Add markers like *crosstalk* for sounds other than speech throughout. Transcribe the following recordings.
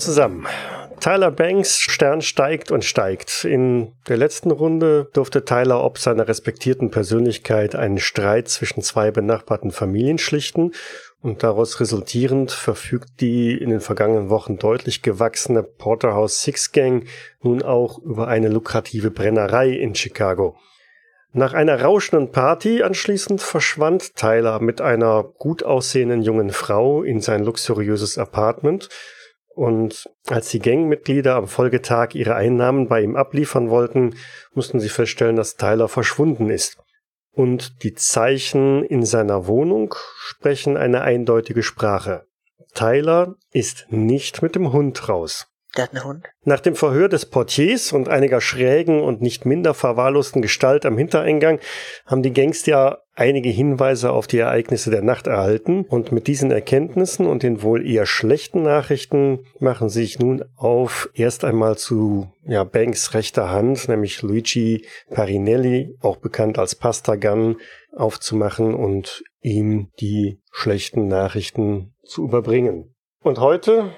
Zusammen. Tyler Banks Stern steigt und steigt. In der letzten Runde durfte Tyler ob seiner respektierten Persönlichkeit einen Streit zwischen zwei benachbarten Familien schlichten und daraus resultierend verfügt die in den vergangenen Wochen deutlich gewachsene Porterhouse Six Gang nun auch über eine lukrative Brennerei in Chicago. Nach einer rauschenden Party anschließend verschwand Tyler mit einer gut aussehenden jungen Frau in sein luxuriöses Apartment und als die Gangmitglieder am Folgetag ihre Einnahmen bei ihm abliefern wollten, mussten sie feststellen, dass Tyler verschwunden ist. Und die Zeichen in seiner Wohnung sprechen eine eindeutige Sprache. Tyler ist nicht mit dem Hund raus. Der hat einen Hund. Nach dem Verhör des Portiers und einiger schrägen und nicht minder verwahrlosten Gestalt am Hintereingang haben die Gangster einige Hinweise auf die Ereignisse der Nacht erhalten und mit diesen Erkenntnissen und den wohl eher schlechten Nachrichten machen sie sich nun auf erst einmal zu ja, Banks rechter Hand, nämlich Luigi Parinelli, auch bekannt als Pastagan, aufzumachen und ihm die schlechten Nachrichten zu überbringen. Und heute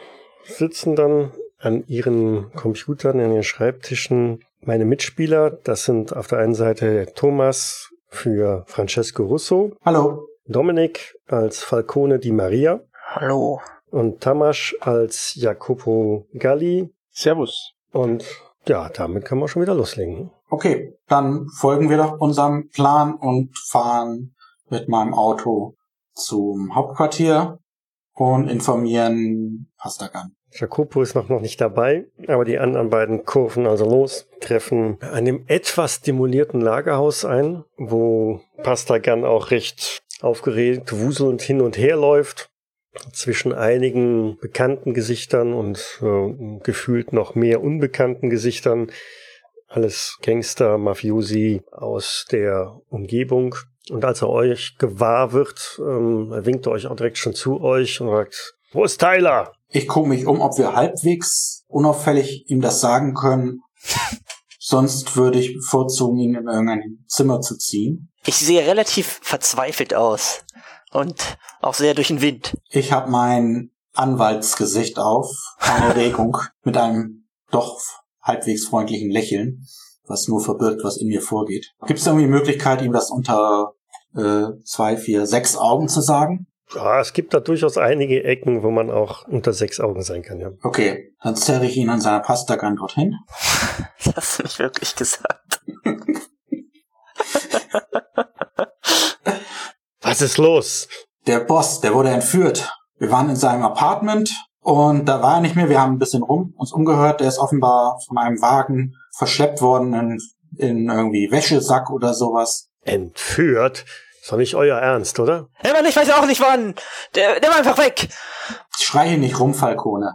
sitzen dann an ihren Computern, an ihren Schreibtischen meine Mitspieler. Das sind auf der einen Seite Thomas für Francesco Russo. Hallo. Dominik als Falcone di Maria. Hallo. Und Tamasch als Jacopo Galli. Servus. Und ja, damit kann man schon wieder loslegen. Okay, dann folgen wir doch unserem Plan und fahren mit meinem Auto zum Hauptquartier und informieren Pastagan. Jacopo ist noch, noch nicht dabei, aber die anderen beiden kurven also los, treffen an dem etwas stimulierten Lagerhaus ein, wo Pastagan auch recht aufgeregt, wuselnd hin und her läuft, zwischen einigen bekannten Gesichtern und äh, gefühlt noch mehr unbekannten Gesichtern. Alles Gangster, Mafiosi aus der Umgebung. Und als er euch gewahr wird, ähm, er winkt er euch auch direkt schon zu euch und sagt, wo ist Tyler? Ich gucke mich um, ob wir halbwegs unauffällig ihm das sagen können. *laughs* Sonst würde ich bevorzugen, ihn in irgendein Zimmer zu ziehen. Ich sehe relativ verzweifelt aus. Und auch sehr durch den Wind. Ich habe mein Anwaltsgesicht auf, keine *laughs* Regung, mit einem doch halbwegs freundlichen Lächeln, was nur verbirgt, was in mir vorgeht. Gibt es irgendwie die Möglichkeit, ihm das unter äh, zwei, vier, sechs Augen zu sagen? Ja, es gibt da durchaus einige Ecken, wo man auch unter sechs Augen sein kann, ja. Okay, dann zerre ich ihn an seiner Pastagan dorthin. *laughs* Das hast du nicht wirklich gesagt. *laughs* Was ist los? Der Boss, der wurde entführt. Wir waren in seinem Apartment und da war er nicht mehr. Wir haben ein bisschen rum uns umgehört. Der ist offenbar von einem Wagen verschleppt worden in, in irgendwie Wäschesack oder sowas. Entführt? Ist doch nicht euer Ernst, oder? Hey Mann, ich weiß auch nicht wann. Der, der war einfach weg. Schrei hier nicht rum, Falcone.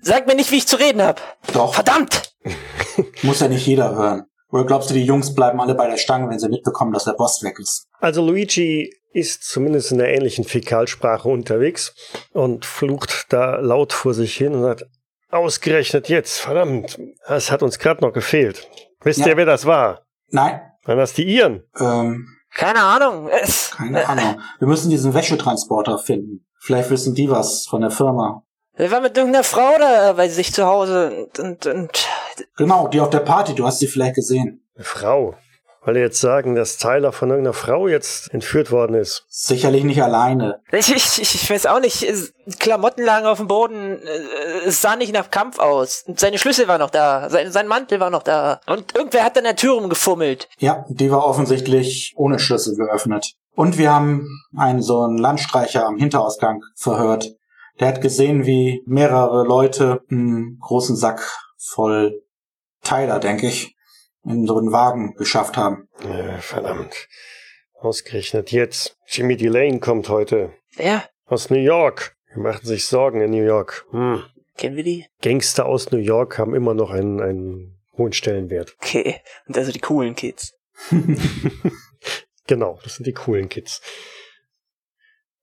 Sag mir nicht, wie ich zu reden hab. Doch. Verdammt! *laughs* Muss ja nicht jeder hören. Oder glaubst du, die Jungs bleiben alle bei der Stange, wenn sie mitbekommen, dass der Boss weg ist? Also Luigi ist zumindest in der ähnlichen Fäkalsprache unterwegs und flucht da laut vor sich hin und sagt, ausgerechnet jetzt, verdammt, das hat uns gerade noch gefehlt. Wisst Ja. ihr, wer das war? Nein. Waren das die Iren? Ähm, Keine Ahnung. Es, keine Ahnung. Wir müssen diesen Wäschetransporter finden. Vielleicht wissen die was von der Firma. Er war mit irgendeiner Frau da bei sich zu Hause und, und, und Genau, die auf der Party, du hast sie vielleicht gesehen. Eine Frau. Weil ihr jetzt sagen, dass Tyler von irgendeiner Frau jetzt entführt worden ist. Sicherlich nicht alleine. ich, ich, ich weiß auch nicht. Klamotten lagen auf dem Boden. Es sah nicht nach Kampf aus. Seine Schlüssel war noch da. Sein, sein Mantel war noch da. Und irgendwer hat an der Tür rumgefummelt. Ja, die war offensichtlich ohne Schlüssel geöffnet. Und wir haben einen so einen Landstreicher am Hinterausgang verhört. Der hat gesehen, wie mehrere Leute einen großen Sack voll Tyler, denke ich, einen Wagen geschafft haben. Verdammt. Ausgerechnet jetzt. Jimmy Delane kommt heute. Wer? Aus New York. Wir machen sich Sorgen in New York. Hm. Kennen wir die? Gangster aus New York haben immer noch einen, einen hohen Stellenwert. Okay. Und also die coolen Kids. *laughs* Genau, das sind die coolen Kids.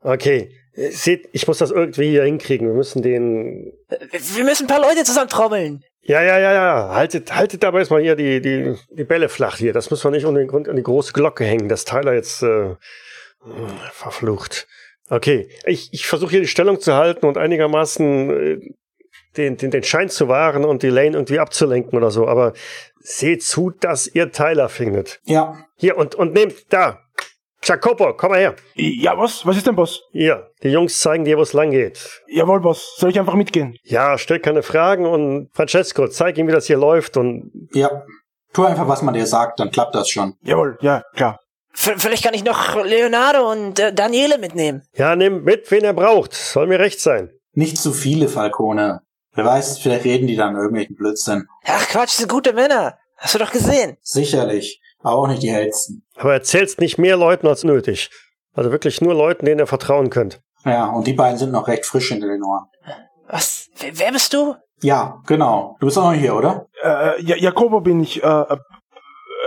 Okay, seht, ich muss das irgendwie hier hinkriegen. Wir müssen den. Äh, Wir müssen ein paar Leute zusammen trommeln. Ja, ja, ja, ja. Haltet, haltet dabei erstmal hier die, die, die Bälle flach hier. Das müssen wir nicht unbedingt an die große Glocke hängen, dass Tyler jetzt äh, verflucht. Okay, ich, ich versuche hier die Stellung zu halten und einigermaßen äh, den, den, den Schein zu wahren und die Lane irgendwie abzulenken oder so, aber seht zu, dass ihr Tyler findet. Ja. Hier, und, und nehmt da. Jacopo, komm mal her. Ja, was? Was ist denn, Boss? Hier, die Jungs zeigen dir, wo es lang geht. Jawohl, Boss. Soll ich einfach mitgehen? Ja, stell keine Fragen und Francesco, zeig ihm, wie das hier läuft und Ja. Tu einfach, was man dir sagt, dann klappt das schon. Jawohl, ja, klar. V vielleicht kann ich noch Leonardo und äh, Daniele mitnehmen. ja, nimm mit, wen er braucht. Soll mir recht sein. Nicht zu viele Falcone. Wer weiß, vielleicht reden die dann irgendwelchen Blödsinn. Ach Quatsch, sind gute Männer. Hast du doch gesehen. Sicherlich. Aber auch nicht die hellsten. Aber erzähl's nicht mehr Leuten als nötig. Also wirklich nur Leuten, denen ihr vertrauen könnt. Ja, und die beiden sind noch recht frisch hinter den Ohren. Was? Wer, wer bist du? Ja, genau. Du bist auch noch hier, oder? Äh, ja, Jakobo bin ich. Äh,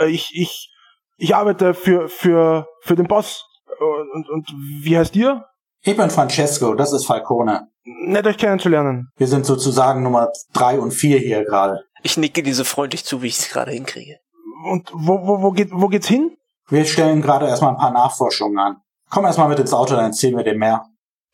äh, ich, ich, ich arbeite für, für, für den Boss. Und, und, und wie heißt ihr? Ich bin Francesco, das ist Falcone. Nett euch kennenzulernen. Wir sind sozusagen Nummer drei und vier hier gerade. Ich nicke dir so freundlich zu, wie ich es gerade hinkriege. Und wo, wo, wo, geht, wo geht's hin? Wir stellen gerade erstmal ein paar Nachforschungen an. Komm erstmal mit ins Auto, dann erzählen wir dir mehr.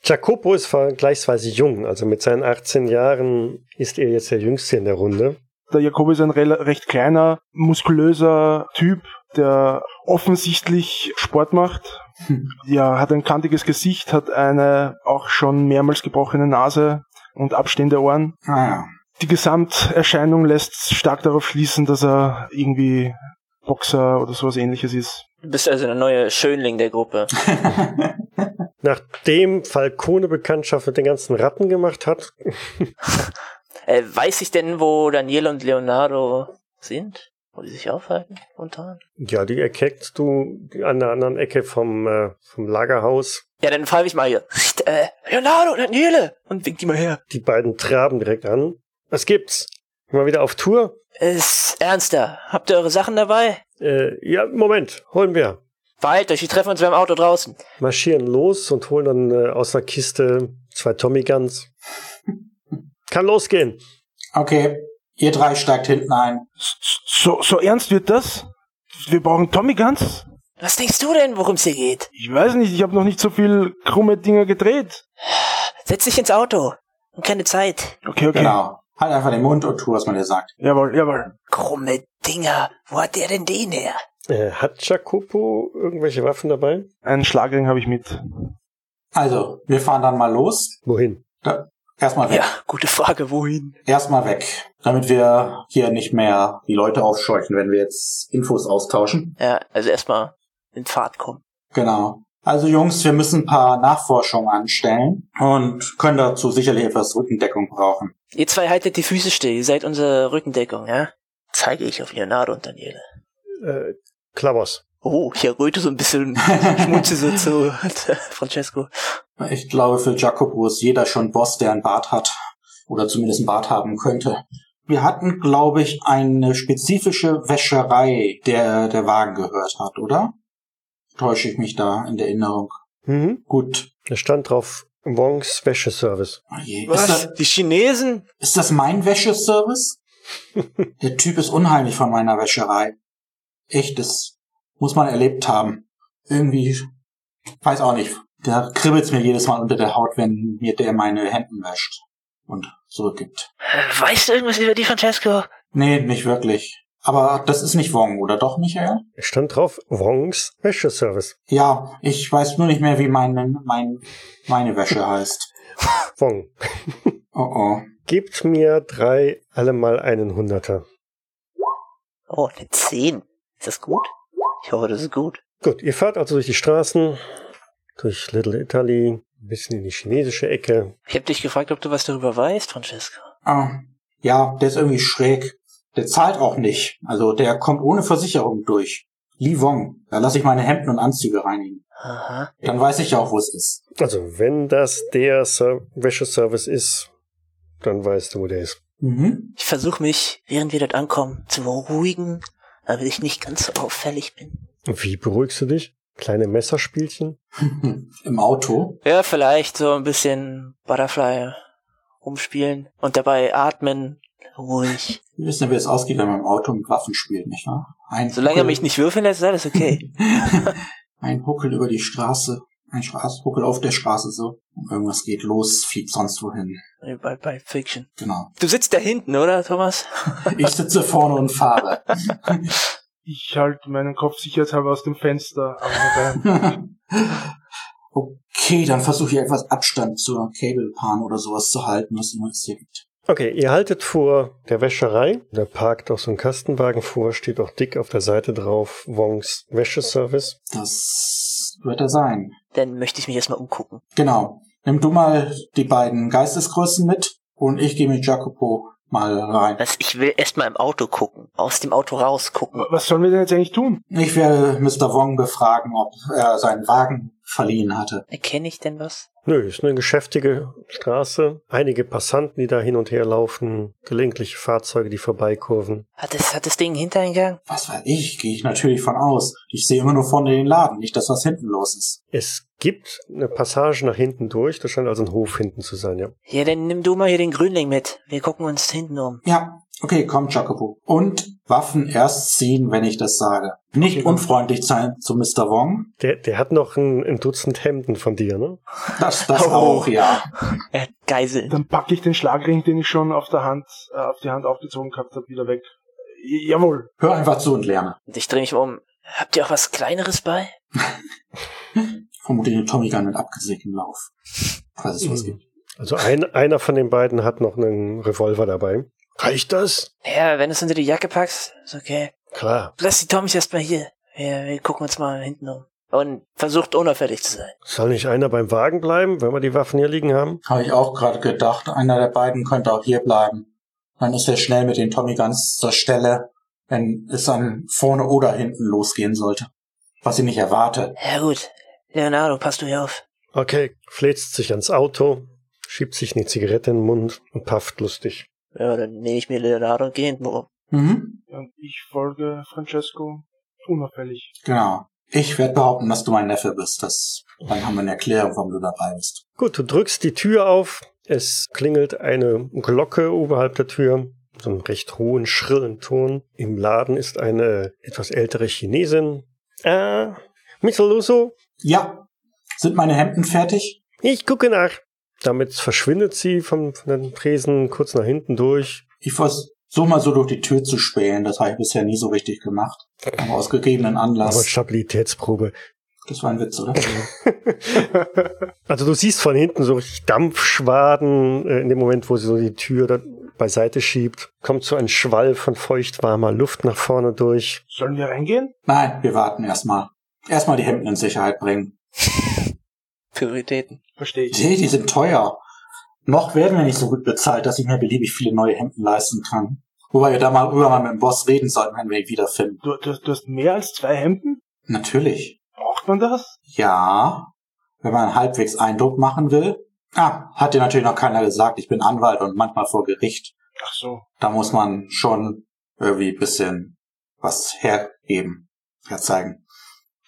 Jacopo ist vergleichsweise jung, also mit seinen 18 Jahren ist er jetzt der Jüngste in der Runde. Der Jakobo ist ein recht kleiner, muskulöser Typ, der offensichtlich Sport macht. Hm. Ja, hat ein kantiges Gesicht, hat eine auch schon mehrmals gebrochene Nase und abstehende Ohren. Naja. Die Gesamterscheinung lässt stark darauf schließen, dass er irgendwie Boxer oder sowas ähnliches ist. Du bist also der neue Schönling der Gruppe. *laughs* Nachdem Falcone Bekanntschaft mit den ganzen Ratten gemacht hat, *laughs* Äh, weiß ich denn, wo Daniele und Leonardo sind? Wo die sich aufhalten, spontan? ja, die erkeckst du an der anderen Ecke vom, äh, vom Lagerhaus. Ja, dann frage ich mal hier. Äh, Leonardo, Daniele! Und wink die mal her. Die beiden traben direkt an. Was gibt's? Mal wieder auf Tour? Ist ernster. Habt ihr eure Sachen dabei? Äh, ja, Moment, holen wir. Verheilt euch, wir treffen uns beim Auto draußen. Marschieren los und holen dann äh, aus der Kiste zwei Tommy Guns. Kann losgehen. Okay, ihr drei steigt hinten ein. So, so ernst wird das? Wir brauchen Tommy Guns? Was denkst du denn, worum es hier geht? Ich weiß nicht, ich habe noch nicht so viel krumme Dinger gedreht. Setz dich ins Auto. Und keine Zeit. Okay, okay. Genau. Halt einfach den Mund und tu, was man dir sagt. Jawohl, jawohl. Krumme Dinger. Wo hat der denn den her? Äh, hat Jacopo irgendwelche Waffen dabei? Einen Schlagring habe ich mit. Also, wir fahren dann mal los. Wohin? Da, erstmal weg. Ja, gute Frage, wohin? Erstmal weg. Damit wir hier nicht mehr die Leute aufscheuchen, wenn wir jetzt Infos austauschen. Ja, also erstmal in Fahrt kommen. Genau. Also Jungs, wir müssen ein paar Nachforschungen anstellen und können dazu sicherlich etwas Rückendeckung brauchen. Ihr zwei haltet die Füße still, ihr seid unsere Rückendeckung, ja? Zeige ich auf Leonardo und Daniele. Äh, Klappers. Oh, ich erröte so ein bisschen, *laughs* schmunze so zu *laughs* Francesco. Ich glaube, für Jacopo ist jeder schon Boss, der einen Bart hat. Oder zumindest einen Bart haben könnte. Wir hatten, glaube ich, eine spezifische Wäscherei, der der Wagen gehört hat, oder? Täusche ich mich da in der Erinnerung? Mhm. Gut. Da stand drauf Wongs Wäscheservice. Oh je. Ist, Was? das, Die Chinesen? ist das mein Wäscheservice? *laughs* der Typ ist unheimlich von meiner Wäscherei. Echt, das muss man erlebt haben. Irgendwie, weiß auch nicht. Da kribbelt's mir jedes Mal unter der Haut, wenn mir der meine Hemden wäscht und zurückgibt. Weißt du irgendwas über die, Francesco? Nee, nicht wirklich. Aber das ist nicht Wong, oder doch, Michael? Es stand drauf Wongs Wäscheservice. Ja, ich weiß nur nicht mehr, wie meine, mein, meine Wäsche *laughs* heißt. Wong. *laughs* Oh oh. Gebt mir drei allemal einen Hunderter. Oh, eine 10. Ist das gut? Ich hoffe, das ist gut. Gut, ihr fahrt also durch die Straßen, durch Little Italy, ein bisschen in die chinesische Ecke. Ich habe dich gefragt, ob du was darüber weißt, Francesco. Ah, ja, der ist irgendwie schräg. Der zahlt auch nicht. Also der kommt ohne Versicherung durch. Li Wong. Da lasse ich meine Hemden und Anzüge reinigen. Aha. Dann weiß ich ja auch, wo es ist. Also, wenn das der Ser Wäscheservice ist, dann weißt du, wo der ist. Mhm. Ich versuche mich, während wir dort ankommen, zu beruhigen, damit ich nicht ganz so auffällig bin. Wie beruhigst du dich? Kleine Messerspielchen? *laughs* Im Auto. Ja, vielleicht so ein bisschen Butterfly rumspielen und dabei atmen, ruhig. Wir wissen ja, wie es ausgeht, wenn man im Auto mit Waffen spielt, nicht wahr? Ein Solange er mich nicht würfeln lässt, ist alles okay. *laughs* Ein Huckel über die Straße, Ein Straße, ruckel auf der Straße so. Und irgendwas geht los, fiebt sonst wohin. Bei, bei Fiction. Genau. Du sitzt da hinten, oder, Thomas? *laughs* Ich sitze vorne und fahre. *laughs* Ich halte meinen Kopf sicherheitshalber aus dem Fenster. Aber okay, dann versuche ich etwas Abstand zur Cable Pan oder sowas zu halten, was immer es hier gibt. Okay, ihr haltet vor der Wäscherei. Da parkt auch so ein Kastenwagen vor, steht auch dick auf der Seite drauf, Wongs Wäscheservice. Das wird er sein. Dann möchte ich mich erstmal umgucken. Genau. Nimm du mal die beiden Geistesgrößen mit und ich gehe mit Jacopo mal rein. Was, ich will erstmal im Auto gucken. Aus dem Auto rausgucken. was sollen wir denn jetzt eigentlich tun? Ich werde Mr. Wong befragen, ob er seinen Wagen verliehen hatte. Erkenne ich denn was? Nö, ist eine geschäftige Straße. Einige Passanten, die da hin und her laufen, gelegentliche Fahrzeuge, die vorbeikurven. Hat das, hat das Ding einen Hintereingang? Was weiß ich, gehe ich natürlich von aus. Ich sehe immer nur vorne den Laden, nicht das, was hinten los ist. Es gibt eine Passage nach hinten durch, das scheint also ein Hof hinten zu sein, ja. Ja, dann nimm du mal hier den Grünling mit. Wir gucken uns hinten um. Ja, okay, komm, Jacopo. Und Waffen erst ziehen, wenn ich das sage. Nicht Okay. unfreundlich sein zu Mr. Wong. Der, der hat noch ein, ein Dutzend Hemden von dir, ne? Das, das *laughs* Oh. auch, ja. Er hat Geiseln. Dann packe ich den Schlagring, den ich schon auf der Hand, äh, auf die Hand aufgezogen gehabt habe, wieder weg. J jawohl. Hör einfach zu und lerne. Und ich drehe mich um. Habt ihr auch was Kleineres bei? *laughs* Vermutlich eine Tommy Gun mit abgesägtem Lauf. Falls es was Mhm. gibt. Also ein, einer von den beiden hat noch einen Revolver dabei. Reicht das? Ja, wenn du es unter die Jacke packst, ist okay. Klar. Lass die Tommys erstmal hier. Wir, wir gucken uns mal hinten um. Und versucht unauffällig zu sein. Soll nicht einer beim Wagen bleiben, wenn wir die Waffen hier liegen haben? Habe ich auch gerade gedacht. Einer der beiden könnte auch hier bleiben. Dann ist er schnell mit den Tommy Guns zur Stelle, wenn es dann vorne oder hinten losgehen sollte. Was ich nicht erwarte. Ja gut. Leonardo, passt du hier auf. Okay, fläzt sich ans Auto, schiebt sich eine Zigarette in den Mund und pafft lustig. Ja, dann nehme ich mir Leonardo und gehe hinten um. Mhm. Und ich folge Francesco unauffällig. Genau. Ich werde behaupten, dass du mein Neffe bist. Das, dann haben wir eine Erklärung, warum du dabei bist. Gut, du drückst die Tür auf. Es klingelt eine Glocke oberhalb der Tür. So einen recht hohen, schrillen Ton. Im Laden ist eine etwas ältere Chinesin. Äh, Mr. Luso, Ja. Sind meine Hemden fertig? ich gucke nach. Damit verschwindet sie vom, von den Tresen kurz nach hinten durch. Ich versuche mal so durch die Tür zu spähen. Das habe ich bisher nie so richtig gemacht. Aber aus gegebenen Aber Anlass. Stabilitätsprobe. Das war ein Witz, oder? *laughs* Also du siehst von hinten so richtig Dampfschwaden äh, in dem Moment, wo sie so die Tür da beiseite schiebt. Kommt so ein Schwall von feuchtwarmer Luft nach vorne durch. Sollen wir reingehen? Nein, wir warten erstmal. Erstmal die Hemden in Sicherheit bringen. Prioritäten. Verstehe ich. Nee, die sind teuer. Noch werden wir nicht so gut bezahlt, dass ich mir beliebig viele neue Hemden leisten kann. Wobei wir da mal rüber mal mit dem Boss reden sollten, wenn wir ihn wiederfinden. Du, du, du hast mehr als zwei Hemden? Natürlich. Braucht man das? Ja. Wenn man halbwegs Eindruck machen will. Ah, hat dir natürlich noch keiner gesagt, ich bin Anwalt und manchmal vor Gericht. Ach so. Da muss man schon irgendwie ein bisschen was hergeben, herzeigen.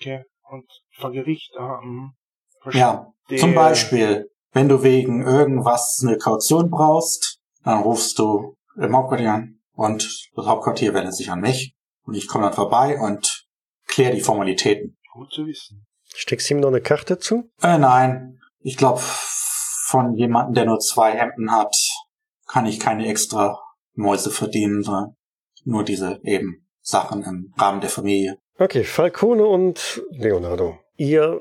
Okay. Und vor Gericht. Ah, mhm. Verstehe. Ja, zum Beispiel, wenn du wegen irgendwas eine Kaution brauchst, dann rufst du im Hauptquartier an und das Hauptquartier wendet sich an mich und ich komme dann vorbei und kläre die Formalitäten. Gut zu wissen. Steckst du ihm noch eine Karte zu? Äh, nein, ich glaube, von jemandem, der nur zwei Hemden hat, kann ich keine extra Mäuse verdienen, sondern nur diese eben Sachen im Rahmen der Familie. Okay, Falcone und Leonardo. Ihr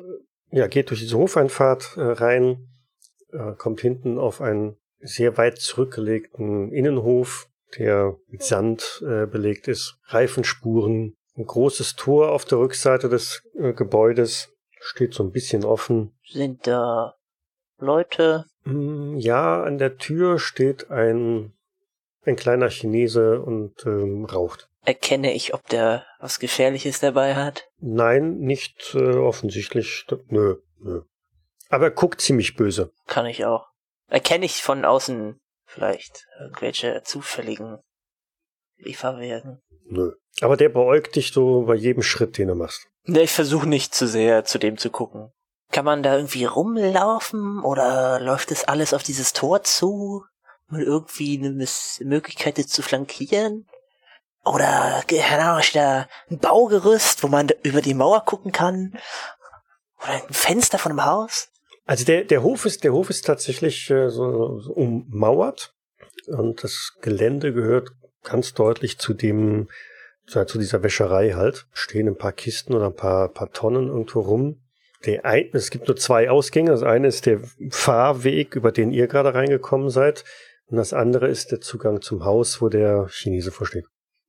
ja, geht durch diese Hofeinfahrt äh, rein, äh, kommt hinten auf einen sehr weit zurückgelegten Innenhof, der mit Sand äh, belegt ist, Reifenspuren, ein großes Tor auf der Rückseite des äh, Gebäudes, steht so ein bisschen offen. Sind da Leute? Mm, Ja, an der Tür steht ein, ein kleiner Chinese und ähm, raucht. Erkenne ich, ob der was Gefährliches dabei hat? Nein, nicht äh, offensichtlich. Nö, nö. Aber er guckt ziemlich böse. Kann ich auch. Erkenne ich von außen vielleicht irgendwelche zufälligen Lieferwegen? Nö. Aber der beäugt dich so bei jedem Schritt, den du machst. Ne, ich versuche nicht zu sehr zu dem zu gucken. Kann man da irgendwie rumlaufen oder läuft das alles auf dieses Tor zu? Mal irgendwie eine Miss Möglichkeit das zu flankieren? Oder, keine Ahnung, da ein Baugerüst, wo man über die Mauer gucken kann? Oder ein Fenster von einem Haus? Also der, der Hof ist, der Hof ist tatsächlich äh, so, so ummauert und das Gelände gehört ganz deutlich zu dem, zu, zu dieser Wäscherei halt. Stehen ein paar Kisten oder ein paar, paar Tonnen irgendwo rum. Der ein, es gibt nur zwei Ausgänge. Das eine ist der Fahrweg, über den ihr gerade reingekommen seid. Und das andere ist der Zugang zum Haus, wo der Chinese vorsteht.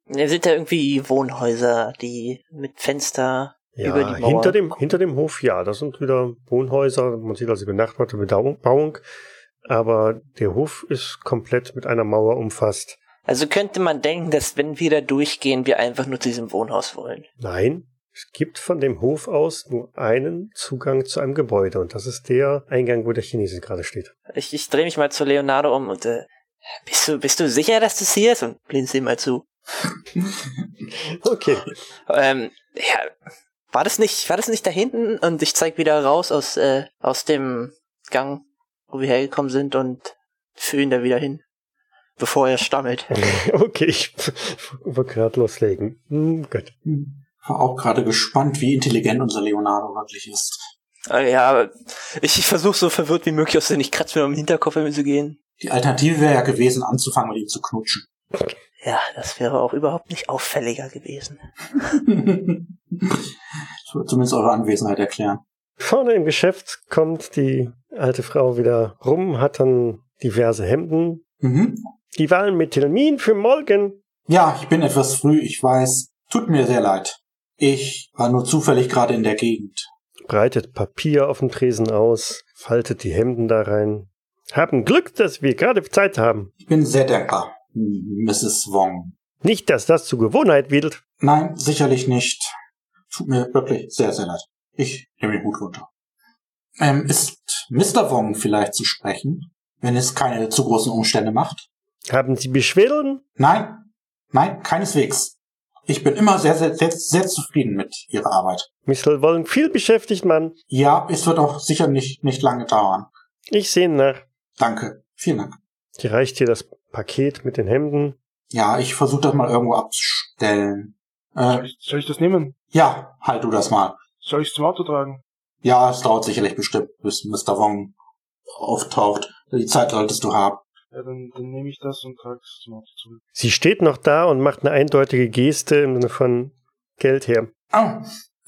Ja, sind da irgendwie Wohnhäuser, die mit Fenster Ja, über die Mauer? hinter dem, hinter dem Hof, ja, das sind wieder Wohnhäuser. Man sieht also die benachbarte Bebauung. Aber der Hof ist komplett mit einer Mauer umfasst. Also könnte man denken, dass wenn wir da durchgehen, wir einfach nur zu diesem Wohnhaus wollen. Nein, es gibt von dem Hof aus nur einen Zugang zu einem Gebäude und das ist der Eingang, wo der Chinese gerade steht. Ich, ich drehe mich mal zu Leonardo um und äh, bist du bist du sicher, dass das hier ist? Und blinzel ihm mal zu. *laughs* Okay. Ähm, ja, war das nicht war das nicht da hinten? Und ich zeig wieder raus aus äh, aus dem Gang, wo wir hergekommen sind und führe ihn da wieder hin, bevor er stammelt. *laughs* Okay, ich *laughs* wollte gerade loslegen. Hm, gut. War auch gerade gespannt, wie intelligent unser Leonardo wirklich ist. Äh, ja, aber ich, ich versuche so verwirrt wie möglich aus nicht kratzt mir am Hinterkopf zu gehen. Die Alternative wäre ja gewesen, anzufangen mit ihm zu knutschen. Ja, das wäre auch überhaupt nicht auffälliger gewesen. *laughs* das würde zumindest eure Anwesenheit erklären. Vorne im Geschäft kommt die alte Frau wieder rum, hat dann diverse Hemden. Mhm. Die waren mit Termin für morgen. Ja, ich bin etwas früh, ich weiß. Tut mir sehr leid. Ich war nur zufällig gerade in der Gegend. Breitet Papier auf dem Tresen aus, faltet die Hemden da rein. Haben Glück, dass wir gerade Zeit haben. Ich bin sehr dankbar, Mrs. Wong. Nicht, dass das zur Gewohnheit wird. Nein, sicherlich nicht. Tut mir wirklich sehr, sehr leid. Ich nehme den Hut runter. Ähm, ist Mr. Wong vielleicht zu sprechen, wenn es keine zu großen Umstände macht? Haben Sie Beschwerden? Nein, nein, keineswegs. Ich bin immer sehr, sehr, sehr, sehr zufrieden mit Ihrer Arbeit. Mr. Wollen viel beschäftigt, Mann. Ja, es wird auch sicher nicht, nicht lange dauern. Ich sehe nach. Danke. Vielen Dank. Die reicht dir das Paket mit den Hemden. Ja, ich versuche das mal irgendwo abzustellen. Soll Äh, ich, soll ich das nehmen? ja, halt du das mal. Soll ich es zum Auto tragen? Ja, es dauert sicherlich bestimmt, bis Mr. Wong auftaucht. Die Zeit solltest du haben. Ja, dann, dann nehme ich das und trage es zum Auto zurück. Sie steht noch da und macht eine eindeutige Geste im Sinne von Geld her. Oh,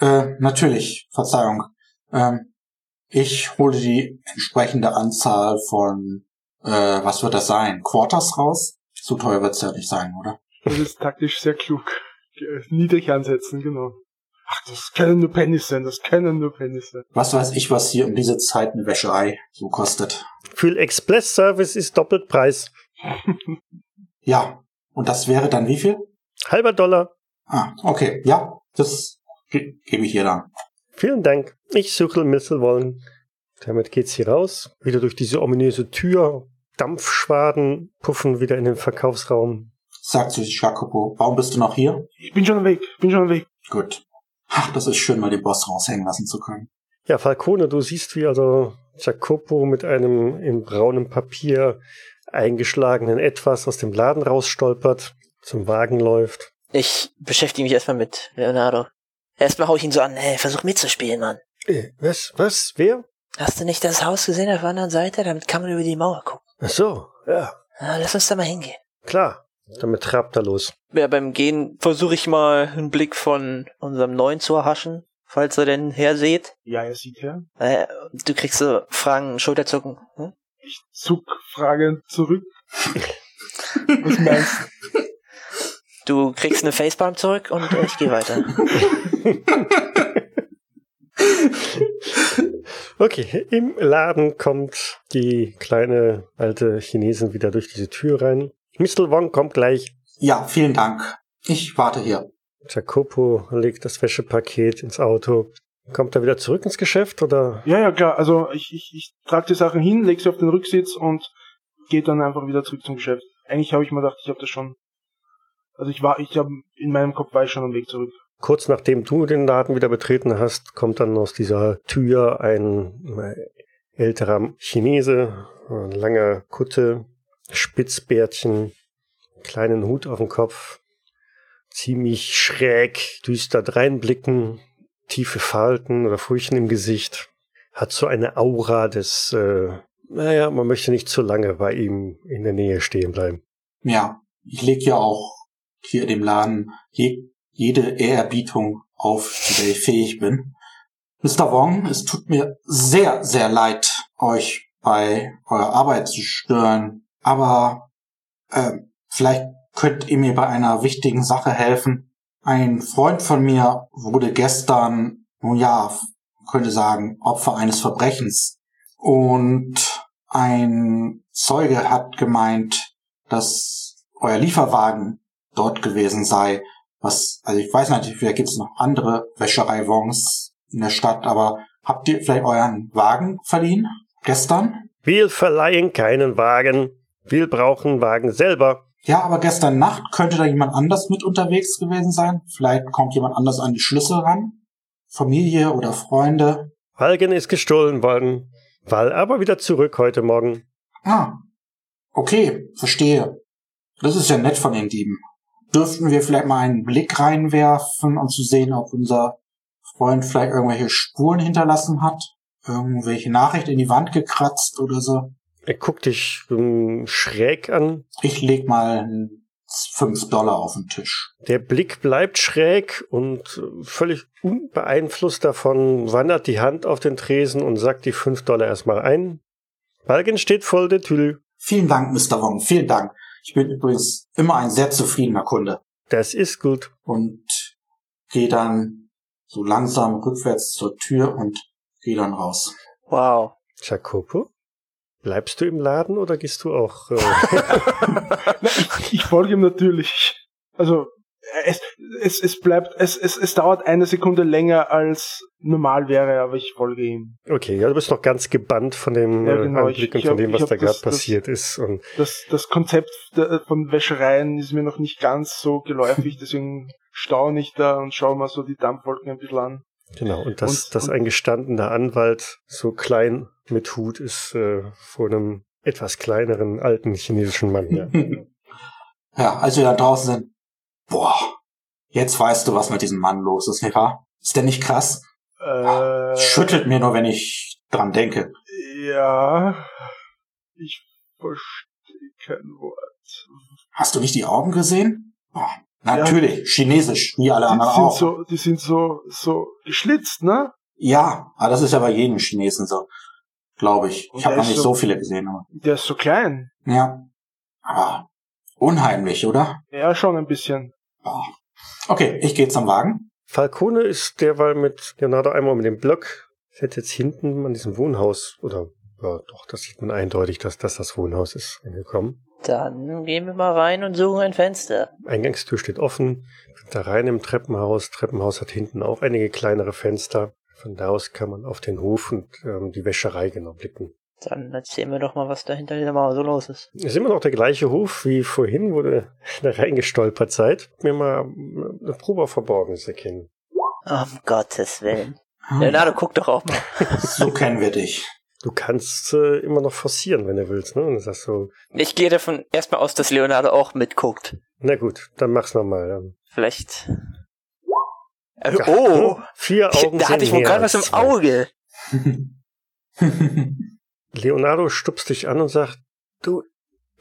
äh, natürlich. Verzeihung. Ähm, ich hole die entsprechende Anzahl von, äh, was wird das sein? Quarters raus? So teuer wird's ja nicht sein, oder? Das ist taktisch sehr klug. Ge- Niedrig ansetzen, genau. Ach, das können nur Pennies sein, das können nur Pennies sein. Was weiß ich, was hier um diese Zeit eine Wäscherei so kostet. Für Express-Service ist doppelt Preis. *laughs* Ja. Und das wäre dann wie viel? Halber Dollar. Ah, okay. Ja, das ge gebe ich ihr dann. Vielen Dank. Ich suche Mr. Wollen. Damit geht's hier raus. Wieder durch diese ominöse Tür. Dampfschwaden puffen wieder in den Verkaufsraum. Sagt zu Jacopo, warum bist du noch hier? Ich bin schon am Weg, bin schon am Weg. Gut. Ach, das ist schön, mal den Boss raushängen lassen zu können. Ja, Falcone, du siehst, wie also Jacopo mit einem in braunem Papier eingeschlagenen Etwas aus dem Laden rausstolpert, zum Wagen läuft. Ich beschäftige mich erstmal mit Leonardo. Erstmal hau ich ihn so an, hey, versuch mitzuspielen, Mann. Äh, was? Was? Wer? Hast du nicht das Haus gesehen auf der anderen Seite? Damit kann man über die Mauer gucken. Ach so, ja, Na, lass uns da mal hingehen. klar. Damit trabt er los. Ja, beim Gehen versuche ich mal einen Blick von unserem Neuen zu erhaschen, falls er denn herseht. Ja, er sieht her. Äh, du kriegst so Fragen, Schulterzucken. Hm? Ich zuck fragend zurück. *laughs* Was meinst du? Du kriegst eine Facepalm zurück und ich gehe weiter. *laughs* *laughs* Okay, im Laden kommt die kleine alte Chinesin wieder durch diese Tür rein. Mr. Wong kommt gleich. Ja, vielen Dank. Ich warte hier. Jacopo legt das Wäschepaket ins Auto. Kommt er wieder zurück ins Geschäft oder? Ja, ja, klar. Also ich, ich, ich trage die Sachen hin, leg sie auf den Rücksitz und gehe dann einfach wieder zurück zum Geschäft. Eigentlich habe ich mir gedacht, ich habe das schon. Also ich war, ich habe in meinem Kopf war ich schon am Weg zurück. Kurz nachdem du den Laden wieder betreten hast, kommt dann aus dieser Tür ein äh, älterer Chinese, langer Kutte, Spitzbärtchen, kleinen Hut auf dem Kopf, ziemlich schräg, düster dreinblicken, tiefe Falten oder Furchen im Gesicht, hat so eine Aura des, äh, naja, man möchte nicht zu lange bei ihm in der Nähe stehen bleiben. Ja, ich leg ja auch hier dem Laden je, jede Ehrerbietung auf, zu der ich fähig bin. Mr. Wong, es tut mir sehr, sehr leid, euch bei eurer Arbeit zu stören, aber äh, vielleicht könnt ihr mir bei einer wichtigen Sache helfen. Ein Freund von mir wurde gestern, nun ja, könnte sagen, Opfer eines Verbrechens. Und ein Zeuge hat gemeint, dass euer Lieferwagen dort gewesen sei. Was, also ich weiß natürlich, vielleicht gibt es noch andere Wäschereiwons in der Stadt, aber habt ihr vielleicht euren Wagen verliehen? Gestern? Wir verleihen keinen Wagen. Wir brauchen Wagen selber. Ja, aber gestern Nacht könnte da jemand anders mit unterwegs gewesen sein. Vielleicht kommt jemand anders an die Schlüssel ran. Familie oder Freunde. Wagen ist gestohlen worden. Wall aber wieder zurück heute Morgen. Ah, okay, verstehe. Das ist ja nett von den Dieben. Dürften wir vielleicht mal einen Blick reinwerfen, um zu sehen, ob unser Freund vielleicht irgendwelche Spuren hinterlassen hat? Irgendwelche Nachricht in die Wand gekratzt oder so? Er guckt dich um, schräg an. Ich leg mal fünf Dollar auf den Tisch. Der Blick bleibt schräg und völlig unbeeinflusst davon wandert die Hand auf den Tresen und sagt die fünf Dollar erstmal ein. Balken steht voll der Tüll. Vielen Dank, Mr. Wong, vielen Dank. Ich bin übrigens immer ein sehr zufriedener Kunde. Das ist gut. Und gehe dann so langsam rückwärts zur Tür und gehe dann raus. Wow. Jacopo? Bleibst du im Laden oder gehst du auch? Äh *laughs* ich, ich folge ihm natürlich. Also es, es, es bleibt, es, es, es dauert eine Sekunde länger als normal wäre, aber ich folge ihm. Okay, ja, du bist noch ganz gebannt von dem Ja, äh, genau, Anblick ich- und ich von dem, was da gerade das- das- passiert ist. Und Das, das Konzept von Wäschereien ist mir noch nicht ganz so geläufig, *laughs* deswegen staune ich da und schaue mal so die Dampfwolken ein bisschen an. genau, und dass, Und- dass und- ein gestandener Anwalt so klein mit Hut ist äh, vor einem etwas kleineren alten chinesischen Mann. Ja. *laughs* ja, als wir da draußen sind, boah, jetzt weißt du, was mit diesem Mann los ist, nicht wahr? Ist der nicht krass? Äh, Schüttelt mir nur, wenn ich dran denke. Ja, ich verstehe kein Wort. Hast du nicht die Augen gesehen? Oh, natürlich, chinesisch, wie alle Die anderen sind auch. so, die sind so, so geschlitzt, ne? Ja, aber das ist ja bei jedem Chinesen so, glaube ich. Und Ich habe noch nicht so- so viele gesehen, aber Der ist so klein. ja. Aber unheimlich, oder? Ja, schon ein bisschen. Oh. Okay, ich gehe zum Wagen. Falcone ist derweil mit Leonardo einmal um den Block. Fährt jetzt hinten an diesem Wohnhaus, oder ja, doch, das sieht man eindeutig, dass das das Wohnhaus ist, angekommen. Dann gehen wir mal rein und suchen ein Fenster. Eingangstür steht offen, sind da rein im Treppenhaus. Treppenhaus hat hinten auch einige kleinere Fenster. Von da aus kann man auf den Hof und ähm, die Wäscherei genau blicken. Dann erzählen wir doch mal, was da hinter dieser Mauer so los ist. Ist immer noch der gleiche Hof wie vorhin, wo du *laughs* da reingestolpert seid. Mir mal eine Probe auf Verborgenes erkennen. Um Gottes Willen. Hm, Leonardo, guck doch auch mal. *laughs* So kennen wir dich. Du kannst äh, immer noch forcieren, wenn du willst, ne? Und sagst so, Ich gehe davon erstmal aus, dass Leonardo auch mitguckt. na gut, dann mach's nochmal. Dann. Vielleicht. Äh, Ja, oh! Vier Ich, Augen da hatte ich wohl gerade was im. Auge. *laughs* Leonardo stupst dich an und sagt, du,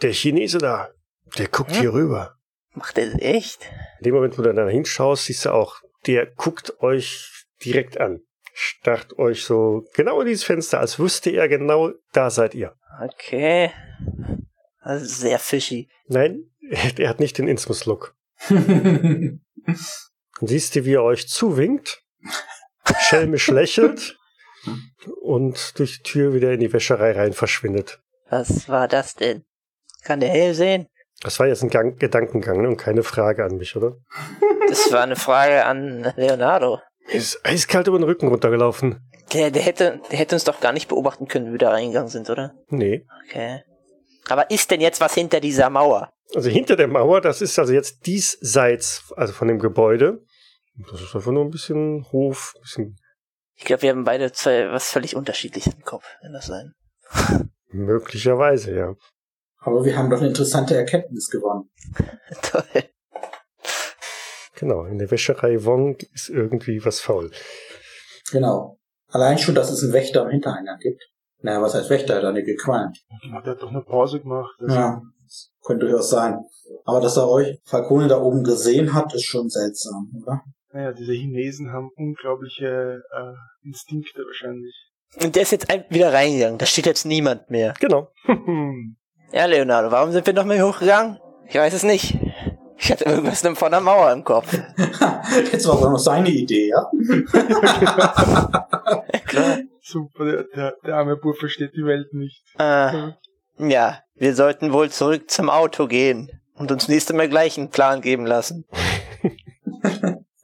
der Chinese da, der guckt Hm? hier rüber. Macht er das echt? In dem Moment, wo du da hinschaust, siehst du auch, der guckt euch direkt an. Starrt euch so genau in dieses Fenster, als wüsste er genau, da seid ihr. Okay. Das ist sehr fishy. Nein, *laughs* er hat nicht den Innsmus-Look. Und *laughs* siehst du, wie er euch zuwinkt, schelmisch lächelt *laughs* und durch die Tür wieder in die Wäscherei rein verschwindet. Was war das denn? Kann der hell sehen? Das war jetzt ein Gang Gedankengang und keine Frage an mich, oder? *laughs* Das war eine Frage an Leonardo. Er ist eiskalt über den Rücken runtergelaufen. Der, der, hätte, der hätte uns doch gar nicht beobachten können, wie wir da reingegangen sind, oder? Nee. Okay. Aber ist denn jetzt was hinter dieser Mauer? Also hinter der Mauer, das ist also jetzt diesseits, also von dem Gebäude. Das ist einfach nur ein bisschen Hof, ein bisschen Ich glaube, wir haben beide zwei was völlig unterschiedliches im Kopf, wenn das sein. *laughs* möglicherweise, ja. Aber wir haben doch eine interessante Erkenntnis gewonnen. *laughs* Toll. Genau, in der Wäscherei Wong ist irgendwie was faul. Genau. Allein schon, dass es einen Wächter am Hintereingang gibt. Naja, was heißt Wächter? Er hat eine gequalmt. Der hat doch eine Pause gemacht. Also, Ja, das könnte durchaus sein. Aber dass er euch Falcone da oben gesehen hat, ist schon seltsam, oder? Naja, diese Chinesen haben unglaubliche äh, Instinkte wahrscheinlich. Und der ist jetzt wieder reingegangen. Da steht jetzt niemand mehr. Genau. *laughs* Ja, Leonardo, warum sind wir noch mal hochgegangen? Ich weiß es nicht. Ich hatte irgendwas von der Mauer im Kopf. *laughs* Jetzt war aber noch seine Idee, ja? *laughs* Klar. Super, der, der, der arme Bub versteht die Welt nicht. Äh, ja, wir sollten wohl zurück zum Auto gehen und uns nächstes Mal gleich einen Plan geben lassen.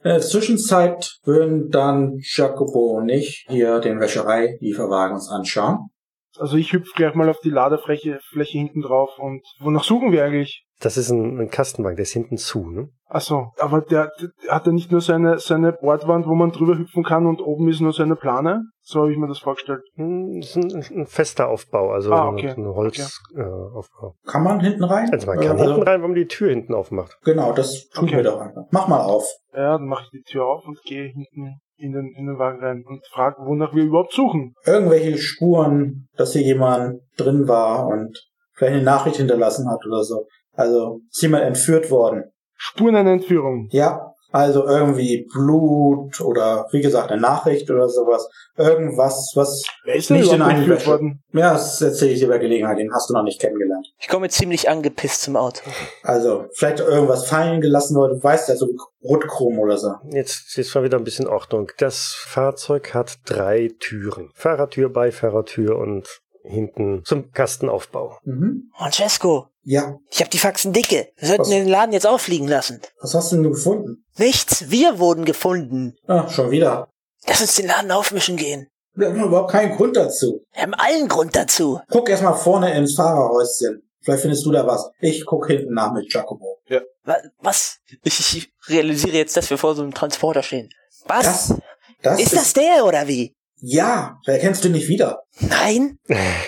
In der Zwischenzeit würden dann Jacopo und ich hier den Wäscherei-Lieferwagen uns anschauen. Also ich hüpf gleich mal auf die Ladefläche Fläche hinten drauf und wonach suchen wir eigentlich? Das ist ein, ein Kastenwagen, der ist hinten zu, ne? Ach so, aber der, der hat ja nicht nur seine seine Bordwand, wo man drüber hüpfen kann und oben ist nur seine Plane. So habe ich mir das vorgestellt. Hm, Das ist ein, ein fester Aufbau, also Ah, okay. ein Holzaufbau. Äh, Aufbau. Kann man hinten rein? also man kann Also- hinten rein, wenn man die Tür hinten aufmacht. Genau, das tun Okay. wir doch einfach. Mach mal auf. Ja, dann mache ich die Tür auf und gehe hinten in den in den Wagen rein und frage, wonach wir überhaupt suchen. Irgendwelche Spuren, dass hier jemand drin war und vielleicht eine Nachricht hinterlassen hat oder so. Also ist jemand entführt worden. Spuren einer Entführung. Ja, also irgendwie Blut oder wie gesagt eine Nachricht oder sowas. Irgendwas, was Wer ist denn Nicht in überhaupt eine entführt Wäsche. worden? ja, das erzähle ich dir bei Gelegenheit, den hast du noch nicht kennengelernt. Ich komme ziemlich angepisst zum Auto. Also vielleicht irgendwas fallen gelassen worden, du weißt ja, so Rotchrom oder so. Jetzt ist mal wieder ein bisschen Ordnung. Das Fahrzeug hat drei Türen. Fahrertür, Beifahrertür und hinten zum Kastenaufbau. Mhm. Francesco, Ja, ich habe die Faxen dicke. Wir sollten Was? den Laden jetzt auffliegen lassen. was hast du denn gefunden? Nichts, wir wurden gefunden. Ah, schon wieder. Lass uns den Laden aufmischen gehen. Wir haben überhaupt keinen Grund dazu. Wir haben allen Grund dazu. Guck erst mal vorne ins Fahrerhäuschen. Vielleicht findest du da was. Ich guck hinten nach mit Jacobo. Wa- Was? Ich, ich realisiere jetzt, dass wir vor so einem Transporter stehen. Was? Das, das ist das der oder wie? Ja, wer kennst du nicht wieder? Nein?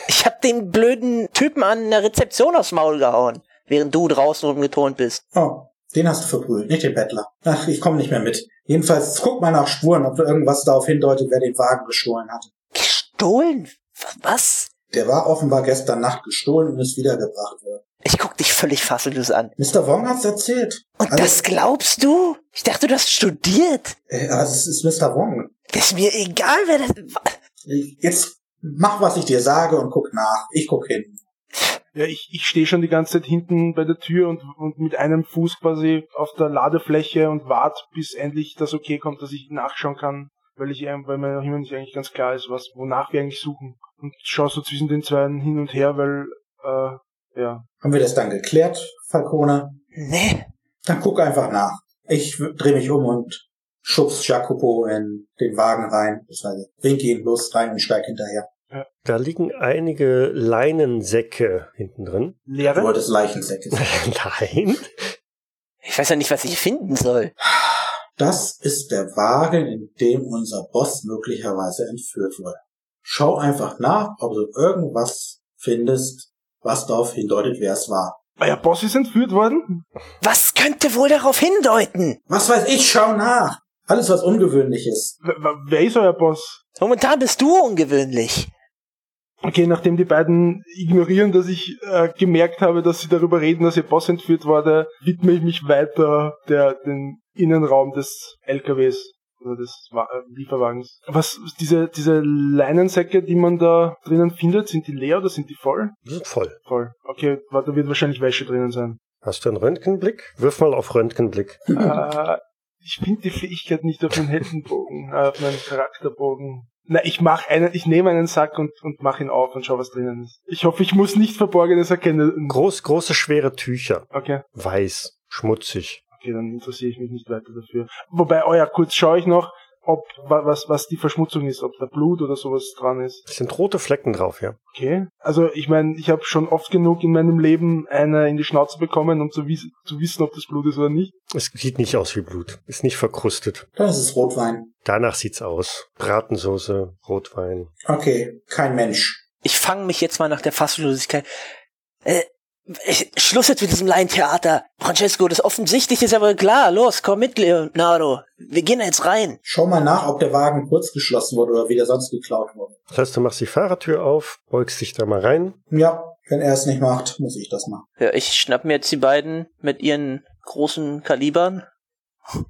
Ich hab den blöden Typen an der Rezeption aufs Maul gehauen, während du draußen rumgeturnt bist. Oh, den hast du verprügelt, nicht den Bettler. Ach, ich komme nicht mehr mit. Jedenfalls guck mal nach Spuren, ob irgendwas darauf hindeutet, wer den Wagen gestohlen hat. Gestohlen? Was? Der war offenbar gestern Nacht gestohlen und ist wiedergebracht worden. Ich guck dich völlig fassungslos an. Mr. Wong hat's erzählt. Und Also- das glaubst du? Ich dachte, du hast studiert. Äh, also es ist Mr. Wong. Das ist mir egal, wer das... Jetzt mach, was ich dir sage und guck nach. Ich guck hin. Ja, ich, ich stehe schon die ganze Zeit hinten bei der Tür und, und mit einem Fuß quasi auf der Ladefläche und warte, bis endlich das okay kommt, dass ich nachschauen kann, weil ich ähm, weil mir noch immer nicht eigentlich ganz klar ist, was wonach wir eigentlich suchen. Und schau so zwischen den zwei hin und her, weil äh, ja. Haben wir das dann geklärt, Falcone? Nee. Dann guck einfach nach. Ich w- dreh mich um und schubs Jacopo in den Wagen rein. Das heißt, wink ihn los rein und steig hinterher. Da liegen einige Leinensäcke hinten drin. Du Leere? wolltest Leichensäcke. *laughs* Nein. Ich weiß ja nicht, was ich finden soll. Das ist der Wagen, in dem unser Boss möglicherweise entführt wurde. Schau einfach nach, ob du irgendwas findest, was darauf hindeutet, wer es war. Euer Boss ist entführt worden? Was könnte wohl darauf hindeuten? Was weiß ich, schau nach! Alles, was ungewöhnlich ist. W wer ist euer Boss? Momentan bist du ungewöhnlich. Okay, nachdem die beiden ignorieren, dass ich äh, gemerkt habe, dass sie darüber reden, dass ihr Boss entführt wurde, widme ich mich weiter der den Innenraum des LKWs oder des Wa äh, Lieferwagens. Was diese diese Leinensäcke, die man da drinnen findet, sind die leer oder sind die voll? Die sind voll. Voll. Okay, wa- da wird wahrscheinlich Wäsche drinnen sein. Hast du einen Röntgenblick? Wirf mal auf Röntgenblick. *laughs* äh, ich finde die Fähigkeit nicht auf den Heldenbogen, äh, auf meinen Charakterbogen. Na, ich mach einen, ich nehme einen Sack und, und mach ihn auf und schau, was drinnen ist. Ich hoffe, ich muss nicht Verborgenes erkennen. Groß, große, schwere Tücher. Okay. Weiß. Schmutzig. Okay, dann interessiere ich mich nicht weiter dafür. Wobei, oh ja, kurz schaue ich noch, ob wa- was, was die Verschmutzung ist, ob da Blut oder sowas dran ist. Es sind rote Flecken drauf, ja. Okay. Also ich meine, ich habe schon oft genug in meinem Leben eine in die Schnauze bekommen, um zu, wies zu wissen, ob das Blut ist oder nicht. Es sieht nicht aus wie Blut. Ist nicht verkrustet. Dann ist Rotwein. Danach sieht's aus. Bratensoße, Rotwein. Okay, kein Mensch. Ich fange mich jetzt mal nach der Fassungslosigkeit. Äh, Ich, Schluss jetzt mit diesem Laientheater. Francesco, das Offensichtliche ist aber klar. Los, komm mit, Leonardo. Wir gehen jetzt rein. Schau mal nach, ob der Wagen kurz geschlossen wurde oder wieder sonst geklaut wurde. Das heißt, du machst die Fahrertür auf, beugst dich da mal rein. Ja, wenn er es nicht macht, muss ich das machen. Ja, ich schnapp mir jetzt die beiden mit ihren großen Kalibern